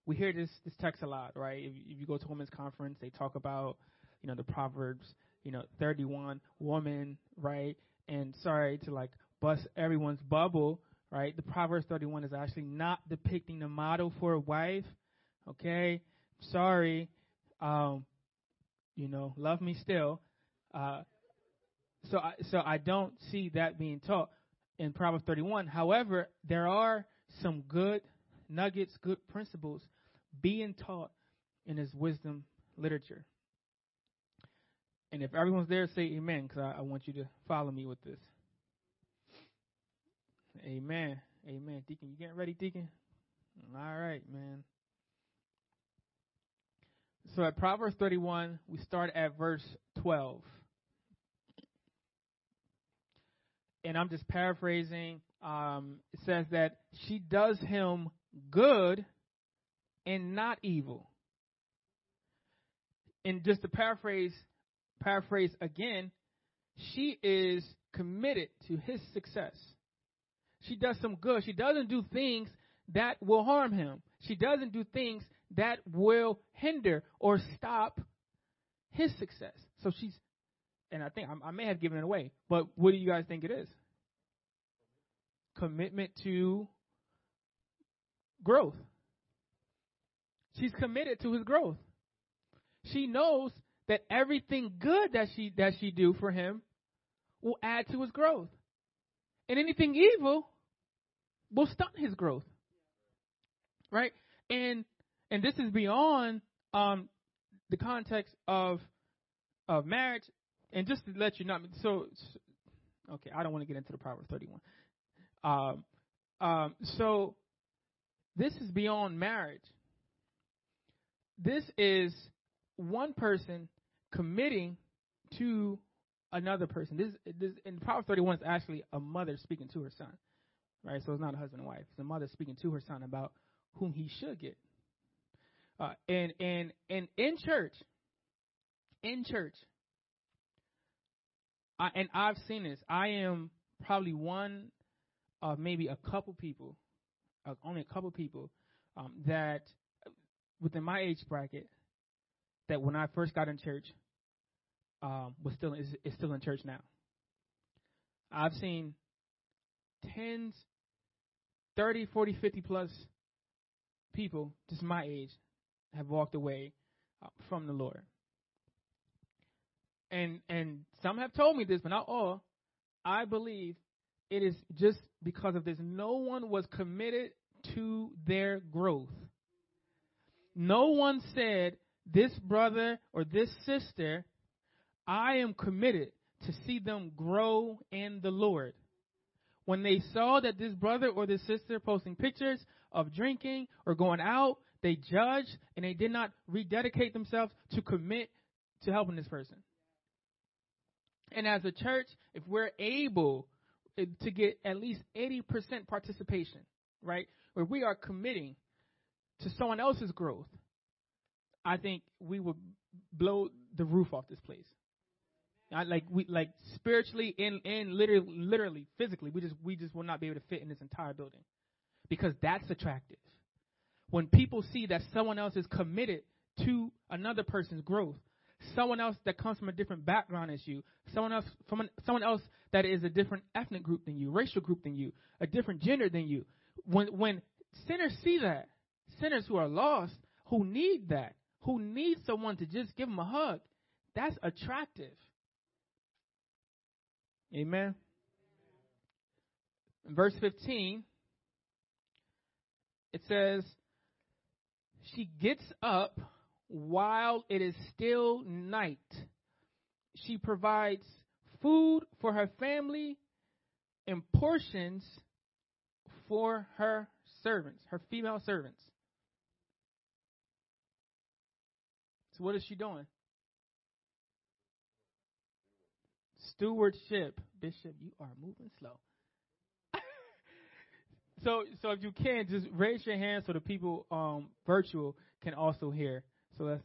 [SPEAKER 2] we hear this this text a lot, right? If, if you go to women's conference, they talk about you know the Proverbs, you know 31 woman, right? And sorry to like bust everyone's bubble, right? The Proverbs 31 is actually not depicting the model for a wife. Okay, sorry. Um, you know, love me still. Uh, so I, so I don't see that being taught in Proverbs 31. However, there are some good nuggets, good principles being taught in his wisdom literature. And if everyone's there, say amen, because I, I want you to follow me with this. Amen. Amen. Deacon, you getting ready, Deacon? All right, man. So at Proverbs 31, we start at verse 12. and I'm just paraphrasing. Um, it says that she does him good and not evil. And just to paraphrase, paraphrase again, she is committed to his success. She does some good. She doesn't do things that will harm him. She doesn't do things that will hinder or stop his success. So she's, and I think I, I may have given it away, but what do you guys think it is? Commitment to growth. She's committed to his growth. She knows that everything good that she that she do for him will add to his growth. And anything evil will stunt his growth. Right? And and this is beyond um the context of of marriage and just to let you know so okay, I don't want to get into the Proverbs 31. Um um so this is beyond marriage. This is one person committing to another person. This, this in Proverbs 31 is actually a mother speaking to her son, right? So it's not a husband and wife. It's a mother speaking to her son about whom he should get. Uh, and and and in church, in church, I, and I've seen this. I am probably one of maybe a couple people, uh, only a couple people um, that within my age bracket that when I first got in church um, was still is, is still in church now. I've seen tens, 30, 40, 50 plus people, just my age, have walked away uh, from the Lord. And and some have told me this, but not all. I believe it is just because of this. No one was committed to their growth. No one said, This brother or this sister, I am committed to see them grow in the Lord. When they saw that this brother or this sister posting pictures of drinking or going out, they judged and they did not rededicate themselves to commit to helping this person. And as a church, if we're able eh, to get at least 80% participation, right, where we are committing to someone else's growth, I think we would blow the roof off this place. I, like we like spiritually and and literally literally physically we just we just will not be able to fit in this entire building because that's attractive. When people see that someone else is committed to another person's growth, someone else that comes from a different background as you, someone else from an, someone else that is a different ethnic group than you, racial group than you, a different gender than you. When when sinners see that, sinners who are lost, who need that, who need someone to just give them a hug, that's attractive. Amen. Verse 15, it says, She gets up while it is still night. She provides food for her family and portions for her servants, her female servants. So, what is she doing? Stewardship. Bishop, you are moving slow. so, so if you can, just raise your hand so the people um, virtual can also hear. So that's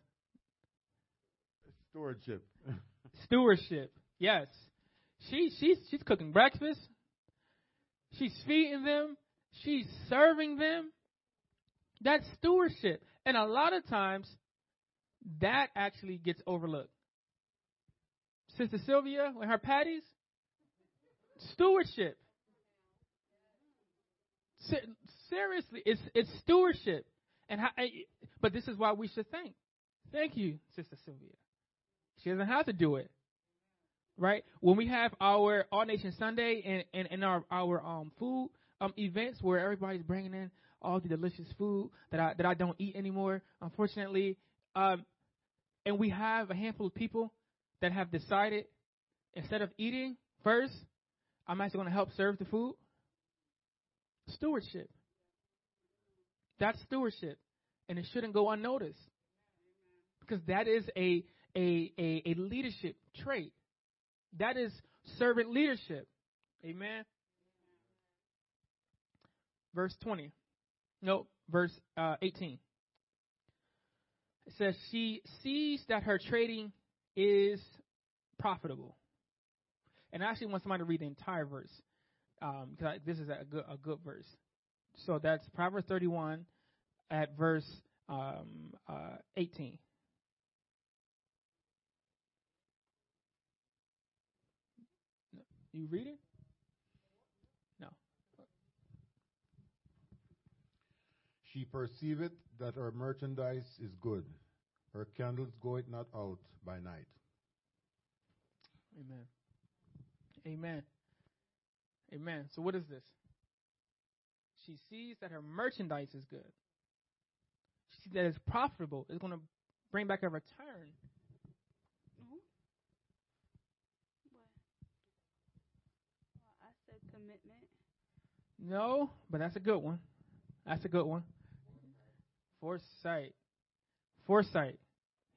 [SPEAKER 3] Stewardship.
[SPEAKER 2] stewardship. Yes, she she's she's cooking breakfast. She's feeding them. She's serving them. That's stewardship, and a lot of times that actually gets overlooked. Sister Sylvia with her patties, stewardship. Seriously, it's it's stewardship, and how, but this is why we should thank. Thank you, Sister Sylvia. She doesn't have to do it, right? When we have our All Nation Sunday and and, and our our um food um events where everybody's bringing in all the delicious food that I that I don't eat anymore, unfortunately, um, and we have a handful of people that have decided instead of eating first, I'm actually going to help serve the food. Stewardship. That's stewardship. And it shouldn't go unnoticed. Because that is a, a, a, a leadership trait. That is servant leadership. Amen. Verse 20. No, verse uh, 18. It says, She sees that her trading is profitable. And I actually want somebody to read the entire verse because I this is a good, a good verse. So that's Proverbs 31 at verse um, uh, 18. You read it? No.
[SPEAKER 3] She perceiveth that her merchandise is good. Her candles goeth not out by night.
[SPEAKER 2] Amen. Amen. Amen. So what is this? She sees that her merchandise is good. She sees that it's profitable. It's going to bring back a return. Mm-hmm.
[SPEAKER 5] What? Well, I said commitment.
[SPEAKER 2] No, but that's a good one. That's a good one. Foresight. Foresight.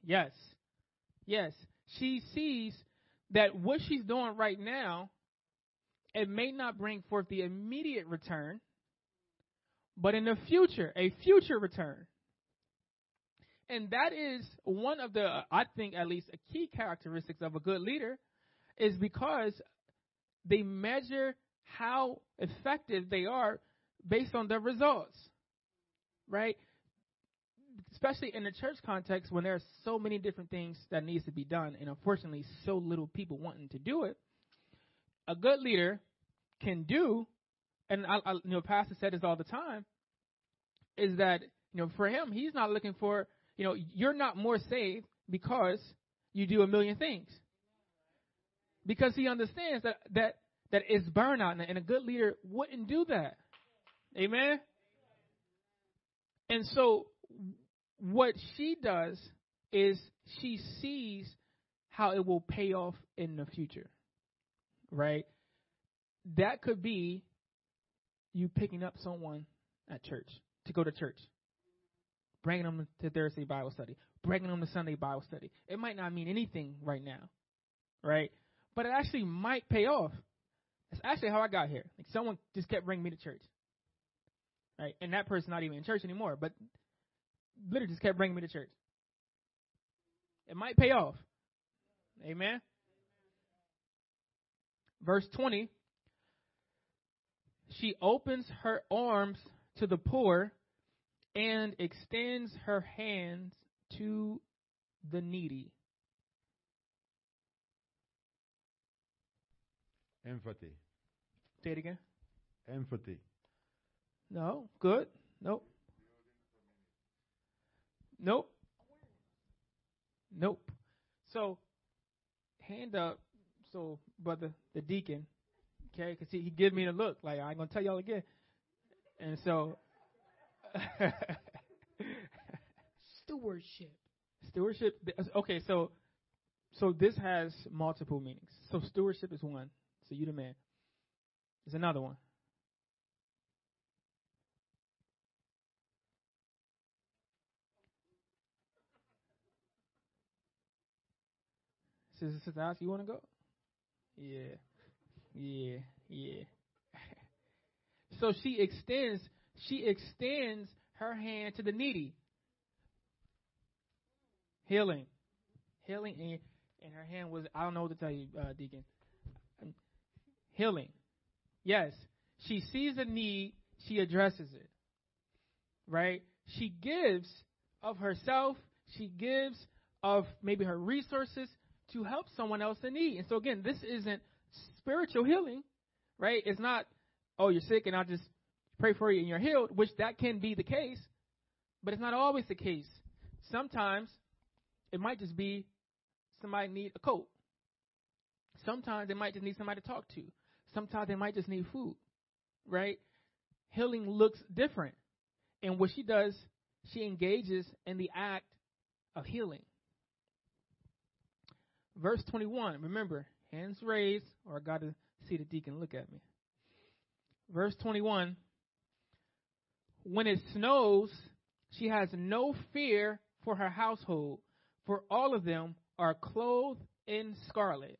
[SPEAKER 2] Yes. Yes. She sees that what she's doing right now, it may not bring forth the immediate return, but in the future, a future return. And that is one of the, I think at least, a key characteristics of a good leader is because they measure how effective they are based on the results, right? Especially in the church context when there are so many different things that needs to be done, and unfortunately, so little people wanting to do it. A good leader can do, and I, I, you know, Pastor said this all the time, is that you know for him, he's not looking for, you know, you're not more saved because you do a million things, because he understands that that that it's burnout, and, and a good leader wouldn't do that. Amen. And so, what she does is she sees how it will pay off in the future, right? That could be you picking up someone at church to go to church, bringing them to Thursday Bible study, bringing them to Sunday Bible study. It might not mean anything right now, right? But it actually might pay off. That's actually how I got here. Like someone just kept bringing me to church, right? And that person's not even in church anymore, but literally just kept bringing me to church. It might pay off. Amen. Verse 20 She opens her arms to the poor and extends her hands to the needy.
[SPEAKER 3] Empathy.
[SPEAKER 2] Say it again.
[SPEAKER 3] Empathy.
[SPEAKER 2] No. Good. Nope. Nope. Nope. So, hand up. So, brother, the deacon, okay, because he, he give me the look like I ain't gonna tell y'all again. And so,
[SPEAKER 4] Stewardship.
[SPEAKER 2] stewardship. Okay, so so this has multiple meanings. So stewardship is one. So you the man. There's another one. Sister, Sister Alice, you want to go? Yeah, yeah, yeah. so she extends, she extends her hand to the needy. Healing, healing, and, and her hand was, I don't know what to tell you, uh, Deacon. Healing. Yes, she sees a need, she addresses it. Right? She gives of herself, she gives of maybe her resources to help someone else in need. And so again, this isn't spiritual healing, right? It's not, oh, you're sick and I'll just pray for you and you're healed, which that can be the case, but it's not always the case. Sometimes it might just be somebody need a coat. Sometimes they might just need somebody to talk to. Sometimes they might just need food, right? Healing looks different. And what she does, she engages in the act of healing. Verse 21, remember, hands raised, or I got to see the deacon look at me. Verse 21, when it snows, she has no fear for her household, for all of them are clothed in scarlet.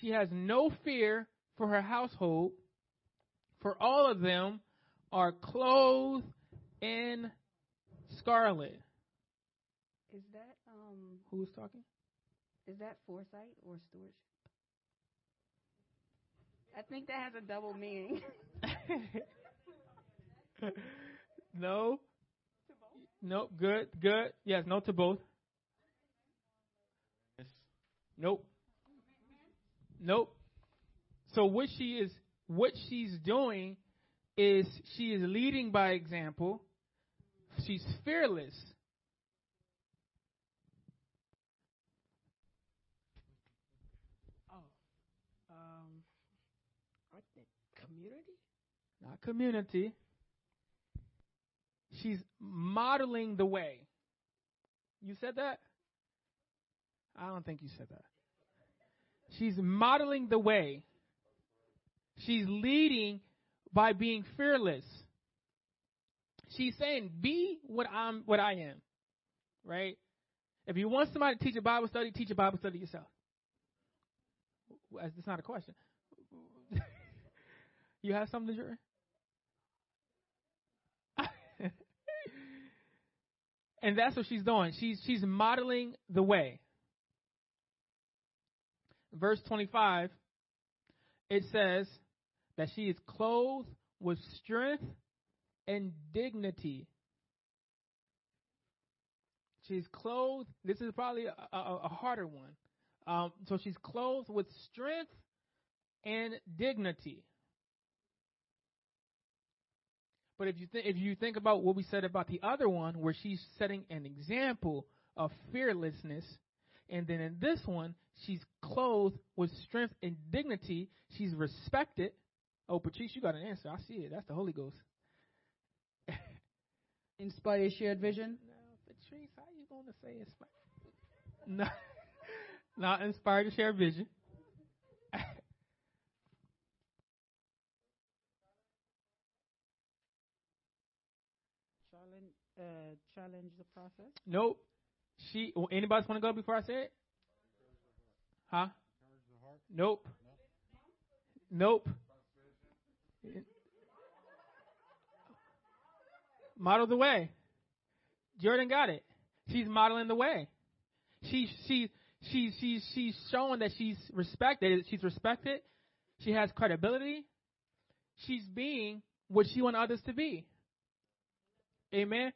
[SPEAKER 2] She has no fear for her household, for all of them are clothed in scarlet.
[SPEAKER 5] Is that um
[SPEAKER 2] Who's talking?
[SPEAKER 5] is that foresight or stewardship? I think that has a double meaning.
[SPEAKER 2] no. No, good, good. Yes, no to both. Yes. Nope. Nope. So what she is what she's doing is she is leading by example. She's fearless.
[SPEAKER 4] Oh, um, I think community.
[SPEAKER 2] Not community. She's modeling the way. You said that? I don't think you said that. She's modeling the way. She's leading by being fearless. She's saying, "Be what I'm, what I am." Right? If you want somebody to teach a Bible study, teach a Bible study yourself. That's not a question. you have something, to Jerry? And that's what she's doing. She's she's modeling the way. Verse 25 it says that she is clothed with strength and dignity. She's clothed. This is probably a, a, a harder one. Um, so she's clothed with strength and dignity. But if you th- if you think about what we said about the other one, where she's setting an example of fearlessness, and then in this one, she's clothed with strength and dignity. She's respected. Oh, Patrice, you got an answer. I see it. That's the Holy Ghost.
[SPEAKER 6] Inspired shared vision.
[SPEAKER 2] No, Patrice, how are you going to say inspired? No, not inspired to share vision.
[SPEAKER 6] uh, challenge the process.
[SPEAKER 2] nope. She. oh, Anybody want to go before I say it? Huh? Nope. Nope. Model the way. Jordan got it. She's modeling the way. She she she she she's showing that she's respected. She's respected. She has credibility. She's being what she wants others to be. Amen.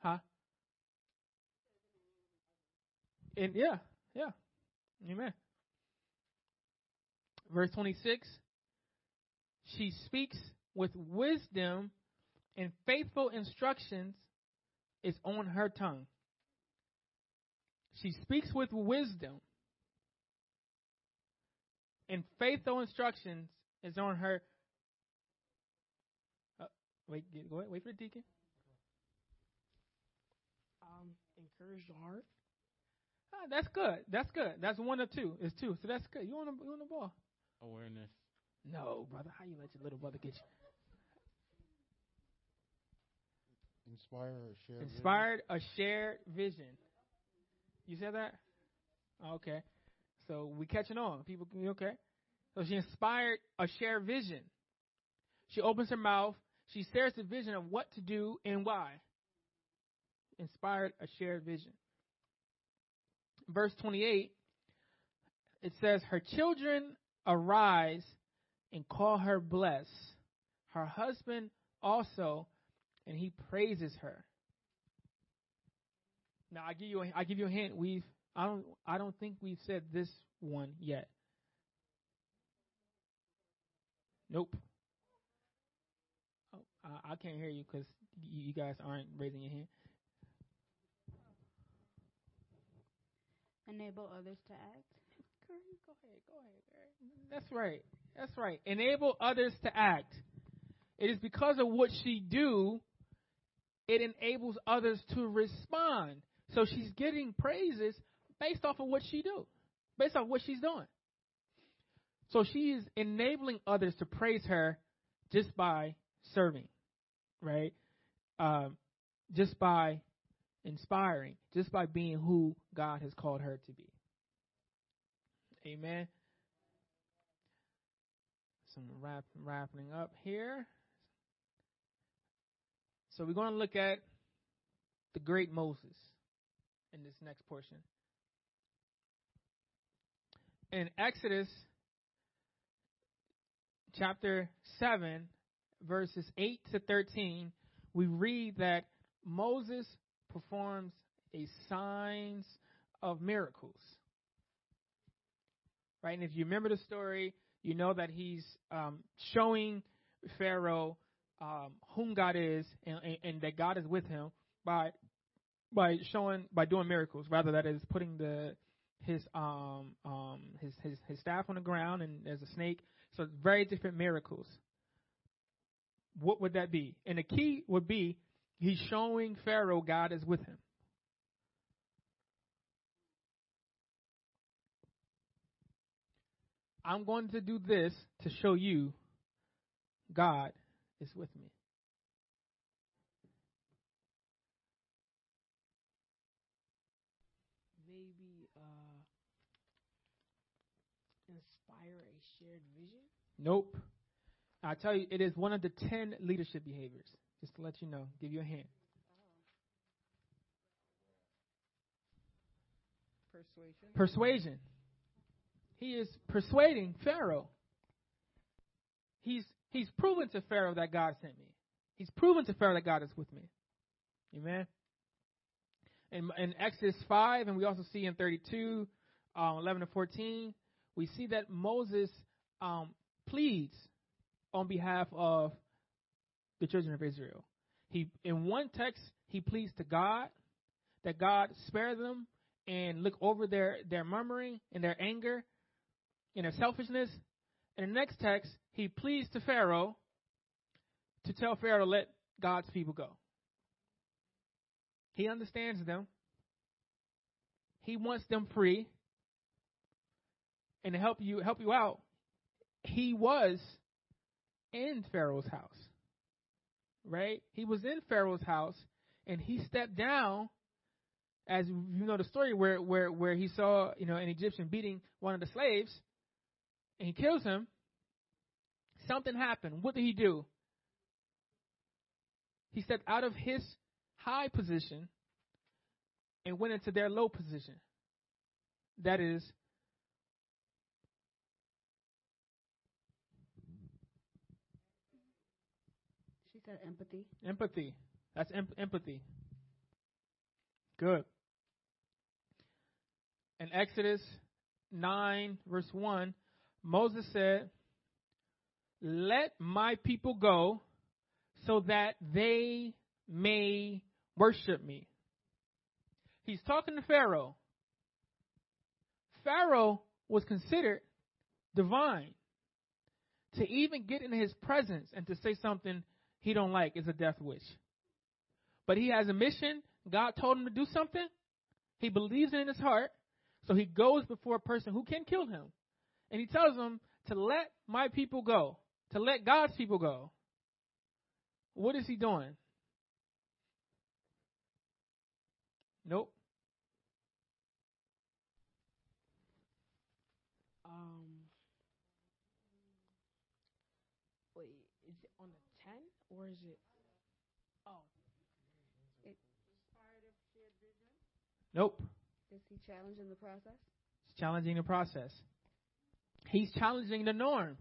[SPEAKER 2] Huh? And yeah, yeah. Amen. Verse 26 She speaks with wisdom, and faithful instructions is on her tongue. She speaks with wisdom, and faithful instructions is on her. Uh, wait, go ahead. Wait for the deacon.
[SPEAKER 4] Encourage the heart.
[SPEAKER 2] Ah, that's good. That's good. That's one or two. It's two. So that's good. You on the you on the ball?
[SPEAKER 7] Awareness.
[SPEAKER 2] No, brother. How you let your little brother get you?
[SPEAKER 3] Inspire or share. vision.
[SPEAKER 2] Inspired a shared vision. You said that? Okay. So we catching on. People can okay. So she inspired a shared vision. She opens her mouth. She shares the vision of what to do and why. Inspired a shared vision. Verse 28, it says, Her children arise and call her blessed. Her husband also, and he praises her. Now I give you a, I give you a hint. We've I don't I don't think we've said this one yet. Nope. Oh, I, I can't hear you because you guys aren't raising your hand.
[SPEAKER 5] Enable others to act.
[SPEAKER 2] Go ahead, go ahead, girl. That's right. That's right. Enable others to act. It is because of what she do, it enables others to respond. So she's getting praises based off of what she do, based off what she's doing. So she is enabling others to praise her just by serving, right? Um, just by inspiring, just by being who God has called her to be. Amen. Some wrap, wrapping up here. So we're going to look at the great Moses in this next portion. In Exodus chapter 7, verses 8 to 13, we read that Moses performs a signs of miracles. Right? And if you remember the story, you know that he's um, showing Pharaoh um, whom God is and, and, and that God is with him by by showing by doing miracles. Rather, that is putting the his um um his his his staff on the ground and there's a snake. So very different miracles. What would that be? And the key would be he's showing Pharaoh God is with him. I'm going to do this to show you God is with me.
[SPEAKER 4] Maybe uh, inspire a shared vision.
[SPEAKER 2] Nope. I tell you, it is one of the ten leadership behaviors. Just to let you know, give you a hint.
[SPEAKER 6] Persuasion.
[SPEAKER 2] Persuasion. He is persuading Pharaoh. He's he's proven to Pharaoh that God sent me. He's proven to Pharaoh that God is with me. Amen. In, in Exodus 5, and we also see in 32, um, 11 to 14, we see that Moses um, pleads on behalf of the children of Israel. He in one text he pleads to God that God spare them and look over their, their murmuring and their anger and their selfishness. In the next text, he pleads to Pharaoh to tell Pharaoh to let God's people go. He understands them. He wants them free. And to help you help you out, he was in Pharaoh's house. Right? He was in Pharaoh's house and he stepped down as you know the story where where where he saw, you know, an Egyptian beating one of the slaves and he kills him. Something happened. What did he do? He stepped out of his high position and went into their low position. That is
[SPEAKER 5] Said empathy.
[SPEAKER 2] empathy. That's em- empathy. Good. In Exodus 9, verse 1, Moses said, Let my people go so that they may worship me. He's talking to Pharaoh. Pharaoh was considered divine. To even get in his presence and to say something he don't like is a death wish. But he has a mission. God told him to do something. He believes it in his heart. So he goes before a person who can kill him. And he tells them to let my people go, to let God's people go. What is he doing? Nope.
[SPEAKER 4] Um, wait, is it on the ten or is it? Oh, It,
[SPEAKER 2] Nope.
[SPEAKER 5] Is he challenging the process?
[SPEAKER 2] He's challenging the process. He's challenging the norm.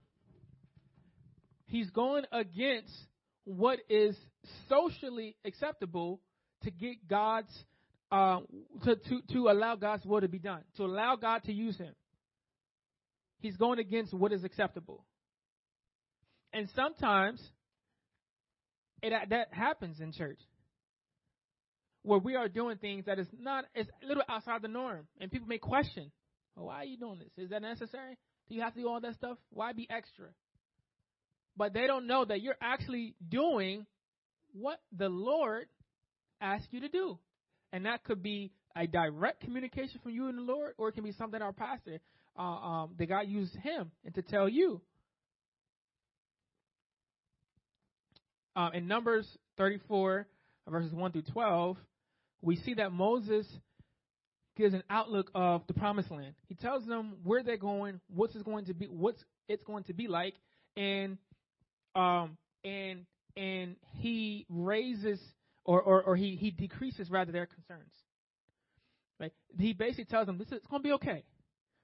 [SPEAKER 2] He's going against what is socially acceptable to get God's uh, to, to to allow God's will to be done, to allow God to use him. He's going against what is acceptable. And sometimes it that happens in church where we are doing things that is not is a little outside the norm, and people may question, well, "Why are you doing this? Is that necessary? Do you have to do all that stuff? Why be extra?" But they don't know that you're actually doing what the Lord asked you to do, and that could be a direct communication from you and the Lord, or it can be something our pastor, uh, um, that God used him and to tell you. Uh, in Numbers 34, verses 1 through 12, we see that Moses gives an outlook of the promised land. He tells them where they're going, what's it's going to be, what's it's going to be like, and um and and he raises or or, or he he decreases rather their concerns. Right? He basically tells them this is it's going to be okay.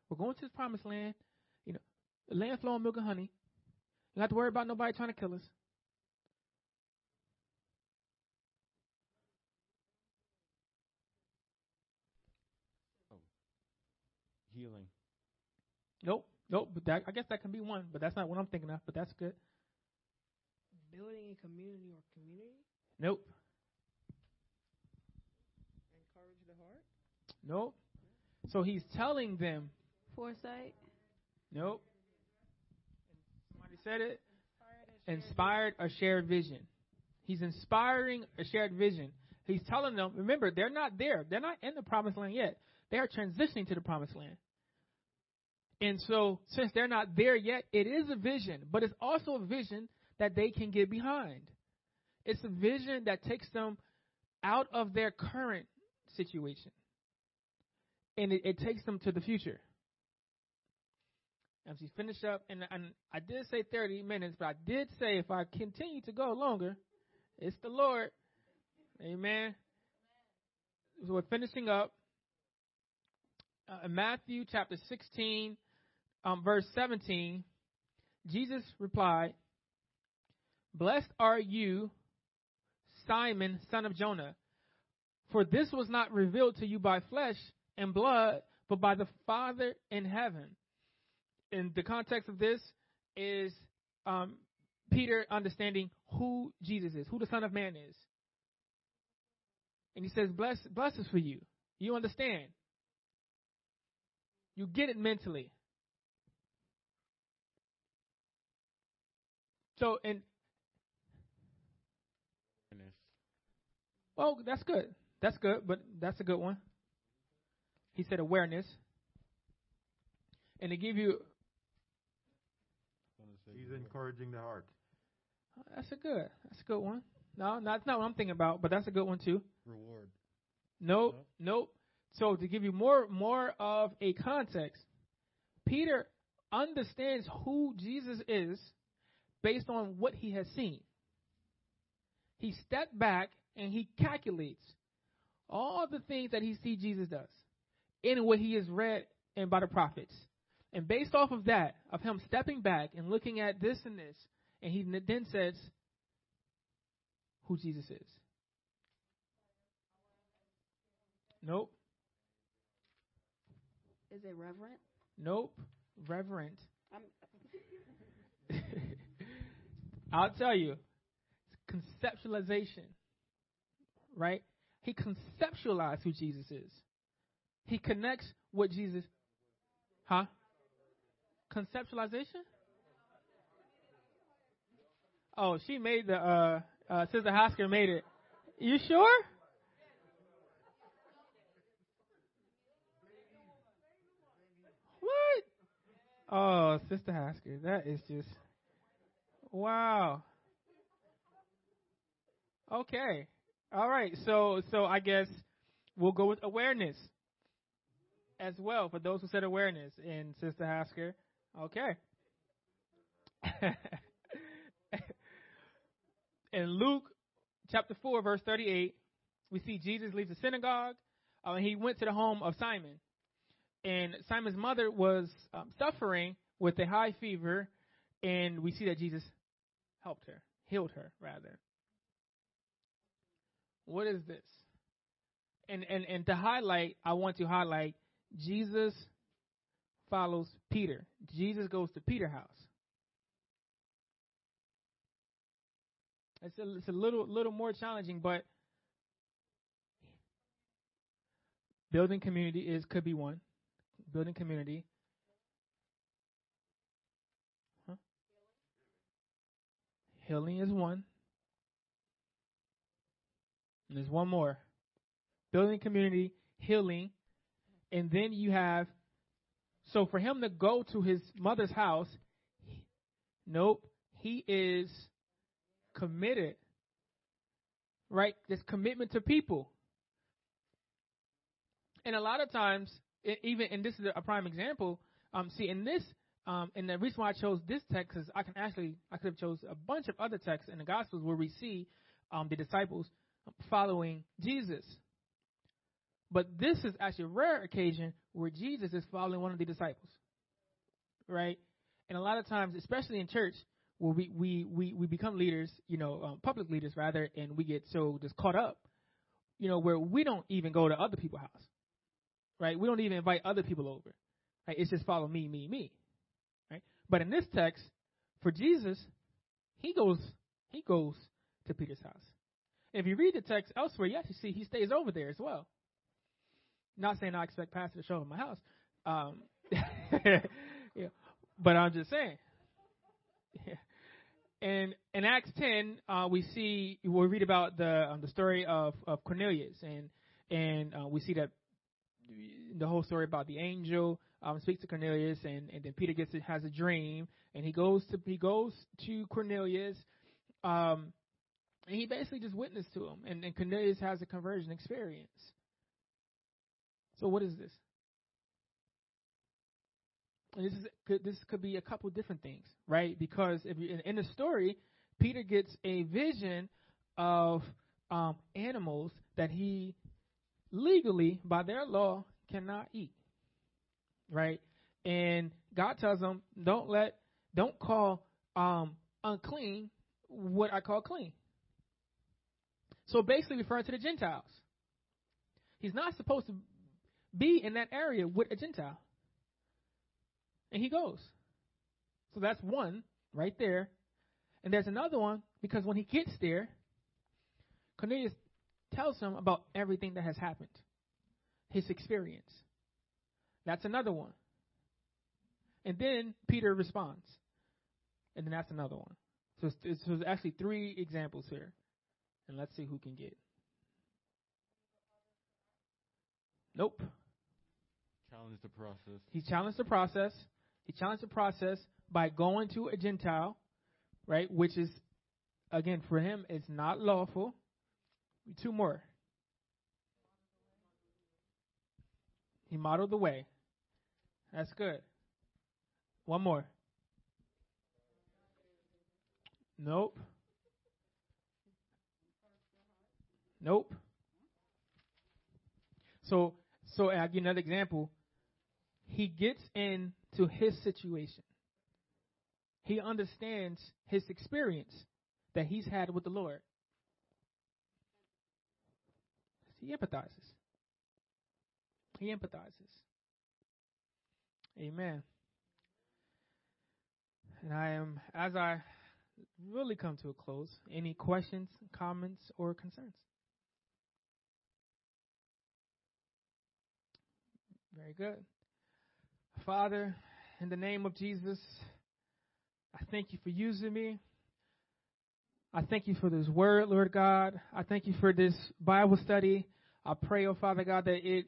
[SPEAKER 2] We're going to this promised land. You know, land flowing milk and honey. You don't have to worry about nobody trying to kill us.
[SPEAKER 8] Healing.
[SPEAKER 2] Nope, nope. But that, I guess that can be one, but that's not what I'm thinking of. But that's good.
[SPEAKER 4] Building a community or community?
[SPEAKER 2] Nope,
[SPEAKER 4] Encourage the heart?
[SPEAKER 2] nope. So he's telling them,
[SPEAKER 5] Foresight.
[SPEAKER 2] nope. Somebody said it. Inspired a shared vision. He's inspiring a shared vision. He's telling them, remember, they're not there. They're not in the promised land yet. They are transitioning to the promised land. And so, since they're not there yet, it is a vision, but it's also a vision that they can get behind. It's a vision that takes them out of their current situation. And it, it takes them to the future. As we finish up, and, and I did say 30 minutes, but I did say if I continue to go longer, it's the Lord. Amen. So we're finishing up. Uh, Matthew chapter 16, um, verse 17, Jesus replied, Blessed are you, Simon, son of Jonah, for this was not revealed to you by flesh and blood, but by the Father in heaven. And the context of this is um, Peter understanding who Jesus is, who the Son of Man is. And he says, Bless, is for you. You understand. You get it mentally. So, and. Oh, that's good. That's good, but that's a good one. He said awareness. And to give you,
[SPEAKER 3] He's encouraging the heart.
[SPEAKER 2] that's a good, that's a good one. No, that's not what I'm thinking about, but that's a good one too.
[SPEAKER 8] Reward.
[SPEAKER 2] Nope, nope. So to give you more, more of a context, Peter understands who Jesus is based on what he has seen. He stepped back and he calculates all the things that he sees Jesus does in what he has read and by the prophets. And based off of that, of him stepping back and looking at this and this, and he then says who Jesus is. Nope.
[SPEAKER 5] Is it reverent?
[SPEAKER 2] Nope. Reverent. I'll tell you. Conceptualization. Right? He conceptualized who Jesus is. He connects what Jesus. Huh? Conceptualization? Oh, she made the, uh, uh, Sister Hasker made it. You sure? What? Oh, Sister Hasker, that is just wow. Okay. All right. So so I guess we'll go with awareness as well for those who said awareness in Sister Hasker. Okay. in Luke chapter 4 verse 38, we see Jesus leaves the synagogue uh, and he went to the home of Simon. And Simon's mother was um, suffering with a high fever and we see that Jesus helped her, healed her rather. What is this? And and and to highlight, I want to highlight Jesus follows Peter. Jesus goes to Peter house. It's a, it's a little little more challenging, but building community is could be one. Building community. Healing is one. And there's one more. Building community, healing, and then you have so for him to go to his mother's house, he, nope, he is committed. Right? This commitment to people. And a lot of times, even and this is a prime example. Um, see, in this, um, and the reason why I chose this text is I can actually I could have chose a bunch of other texts in the Gospels where we see um, the disciples following Jesus. But this is actually a rare occasion where Jesus is following one of the disciples, right? And a lot of times, especially in church, where we we we, we become leaders, you know, um, public leaders rather, and we get so just caught up, you know, where we don't even go to other people's house, right? We don't even invite other people over, right? It's just follow me, me, me? But in this text, for Jesus, he goes he goes to Peter's house. If you read the text elsewhere, you actually see he stays over there as well. Not saying I expect pastor to show up at my house, um, yeah, but I'm just saying. Yeah. And in Acts 10, uh, we see we read about the um, the story of, of Cornelius, and and uh, we see that the whole story about the angel um, speaks to Cornelius, and, and then Peter gets has a dream, and he goes to he goes to Cornelius, um, and he basically just witnessed to him, and, and Cornelius has a conversion experience. So what is this? And this is could, this could be a couple different things, right? Because if you in, in the story, Peter gets a vision of um, animals that he legally, by their law, cannot eat, right? And God tells him, "Don't let, don't call um, unclean what I call clean." So basically, referring to the Gentiles. He's not supposed to be in that area with a Gentile. And he goes. So that's one right there. And there's another one because when he gets there, Cornelius tells him about everything that has happened, his experience. That's another one. And then Peter responds. And then that's another one. So it's, it's, so it's actually three examples here. And let's see who can get. Nope.
[SPEAKER 8] Challenge the process.
[SPEAKER 2] He challenged the process. He challenged the process by going to a Gentile, right? Which is, again, for him, it's not lawful. Two more. He modeled the way. That's good. One more. Nope. Nope. So, so I'll give another example. He gets into his situation. He understands his experience that he's had with the Lord. He empathizes. He empathizes. Amen. And I am, as I really come to a close, any questions, comments, or concerns? Very good. Father, in the name of Jesus, I thank you for using me. I thank you for this word, Lord God. I thank you for this Bible study. I pray, oh Father God, that it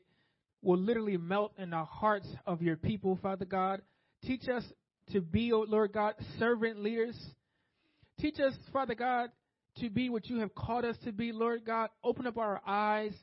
[SPEAKER 2] will literally melt in the hearts of your people, Father God. Teach us to be, oh Lord God, servant leaders. Teach us, Father God, to be what you have called us to be, Lord God. Open up our eyes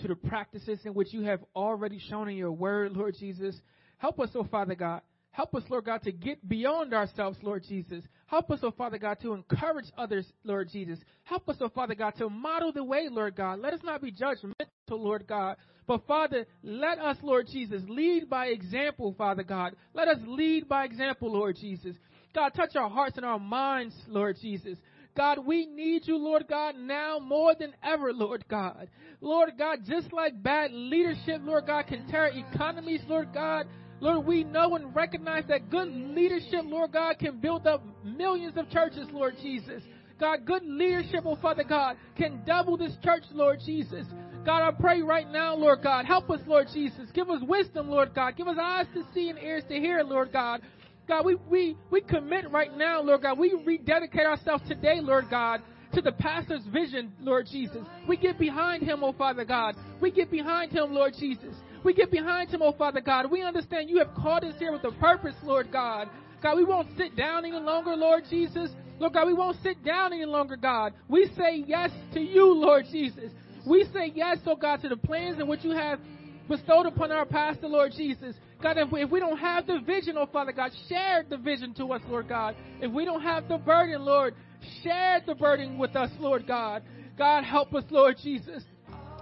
[SPEAKER 2] to the practices in which you have already shown in your word, Lord Jesus. Help us, oh Father God. Help us, Lord God, to get beyond ourselves, Lord Jesus. Help us, oh Father God, to encourage others, Lord Jesus. Help us, oh Father God, to model the way, Lord God. Let us not be judgmental, Lord God. But Father, let us, Lord Jesus, lead by example, Father God. Let us lead by example, Lord Jesus. God, touch our hearts and our minds, Lord Jesus. God, we need you, Lord God, now more than ever, Lord God. Lord God, just like bad leadership, Lord God, can tear economies, Lord God. Lord, we know and recognize that good leadership, Lord God, can build up millions of churches, Lord Jesus. God, good leadership, oh Father God, can double this church, Lord Jesus. God, I pray right now, Lord God, help us, Lord Jesus. Give us wisdom, Lord God. Give us eyes to see and ears to hear, Lord God. God, we, we, we commit right now, Lord God. We rededicate ourselves today, Lord God, to the pastor's vision, Lord Jesus. We get behind him, oh Father God. We get behind him, Lord Jesus. We get behind him, oh Father God. We understand you have called us here with a purpose, Lord God. God, we won't sit down any longer, Lord Jesus. Lord God, we won't sit down any longer, God. We say yes to you, Lord Jesus. We say yes, oh God, to the plans in which you have bestowed upon our pastor, Lord Jesus. God, if we, if we don't have the vision, oh Father God, share the vision to us, Lord God. If we don't have the burden, Lord, share the burden with us, Lord God. God, help us, Lord Jesus.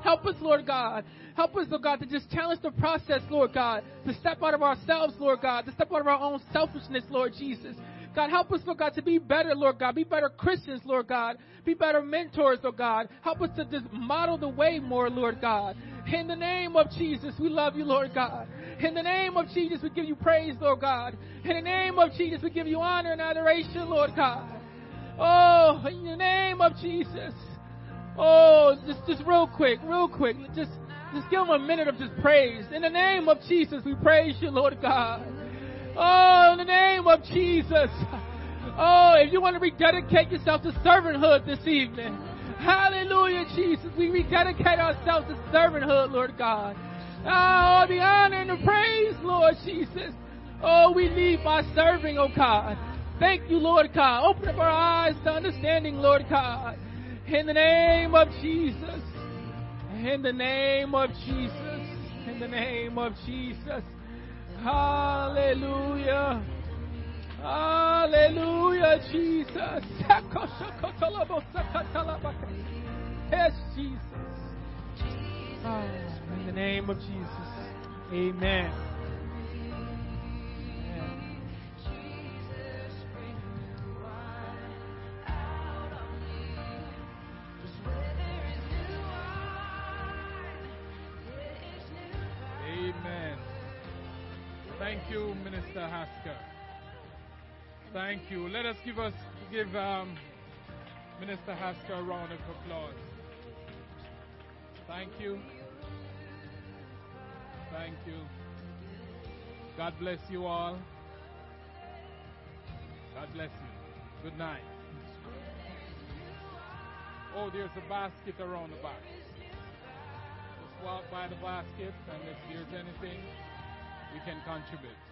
[SPEAKER 2] Help us, Lord God. Help us, Lord God, to just challenge the process, Lord God, to step out of ourselves, Lord God, to step out of our own selfishness, Lord Jesus. God, help us, Lord God, to be better, Lord God. Be better Christians, Lord God. Be better mentors, Lord God. Help us to just model the way more, Lord God. In the name of Jesus, we love you, Lord God. In the name of Jesus, we give you praise, Lord God. In the name of Jesus, we give you honor and adoration, Lord God. Oh, in the name of Jesus. Oh, just just real quick, real quick. Just just give him a minute of just praise. In the name of Jesus, we praise you, Lord God. Oh, in the name of Jesus. Oh, if you want to rededicate yourself to servanthood this evening. Hallelujah, Jesus. We rededicate ourselves to servanthood, Lord God. Oh, the honor and the praise, Lord Jesus. Oh, we leave by serving, oh God. Thank you, Lord God. Open up our eyes to understanding, Lord God. In the name of Jesus. In the name of Jesus. In the name of Jesus. Hallelujah. Hallelujah, Jesus. Yes, Jesus. Oh, in the name of Jesus. Amen.
[SPEAKER 7] Amen. Thank you, Minister Hasker. Thank you. Let us give us give um, Minister Hasker a round of applause. Thank you. Thank you. God bless you all. God bless you. Good night. Oh, there's a basket around the back. Just walk by the basket, and if there's anything, we can contribute.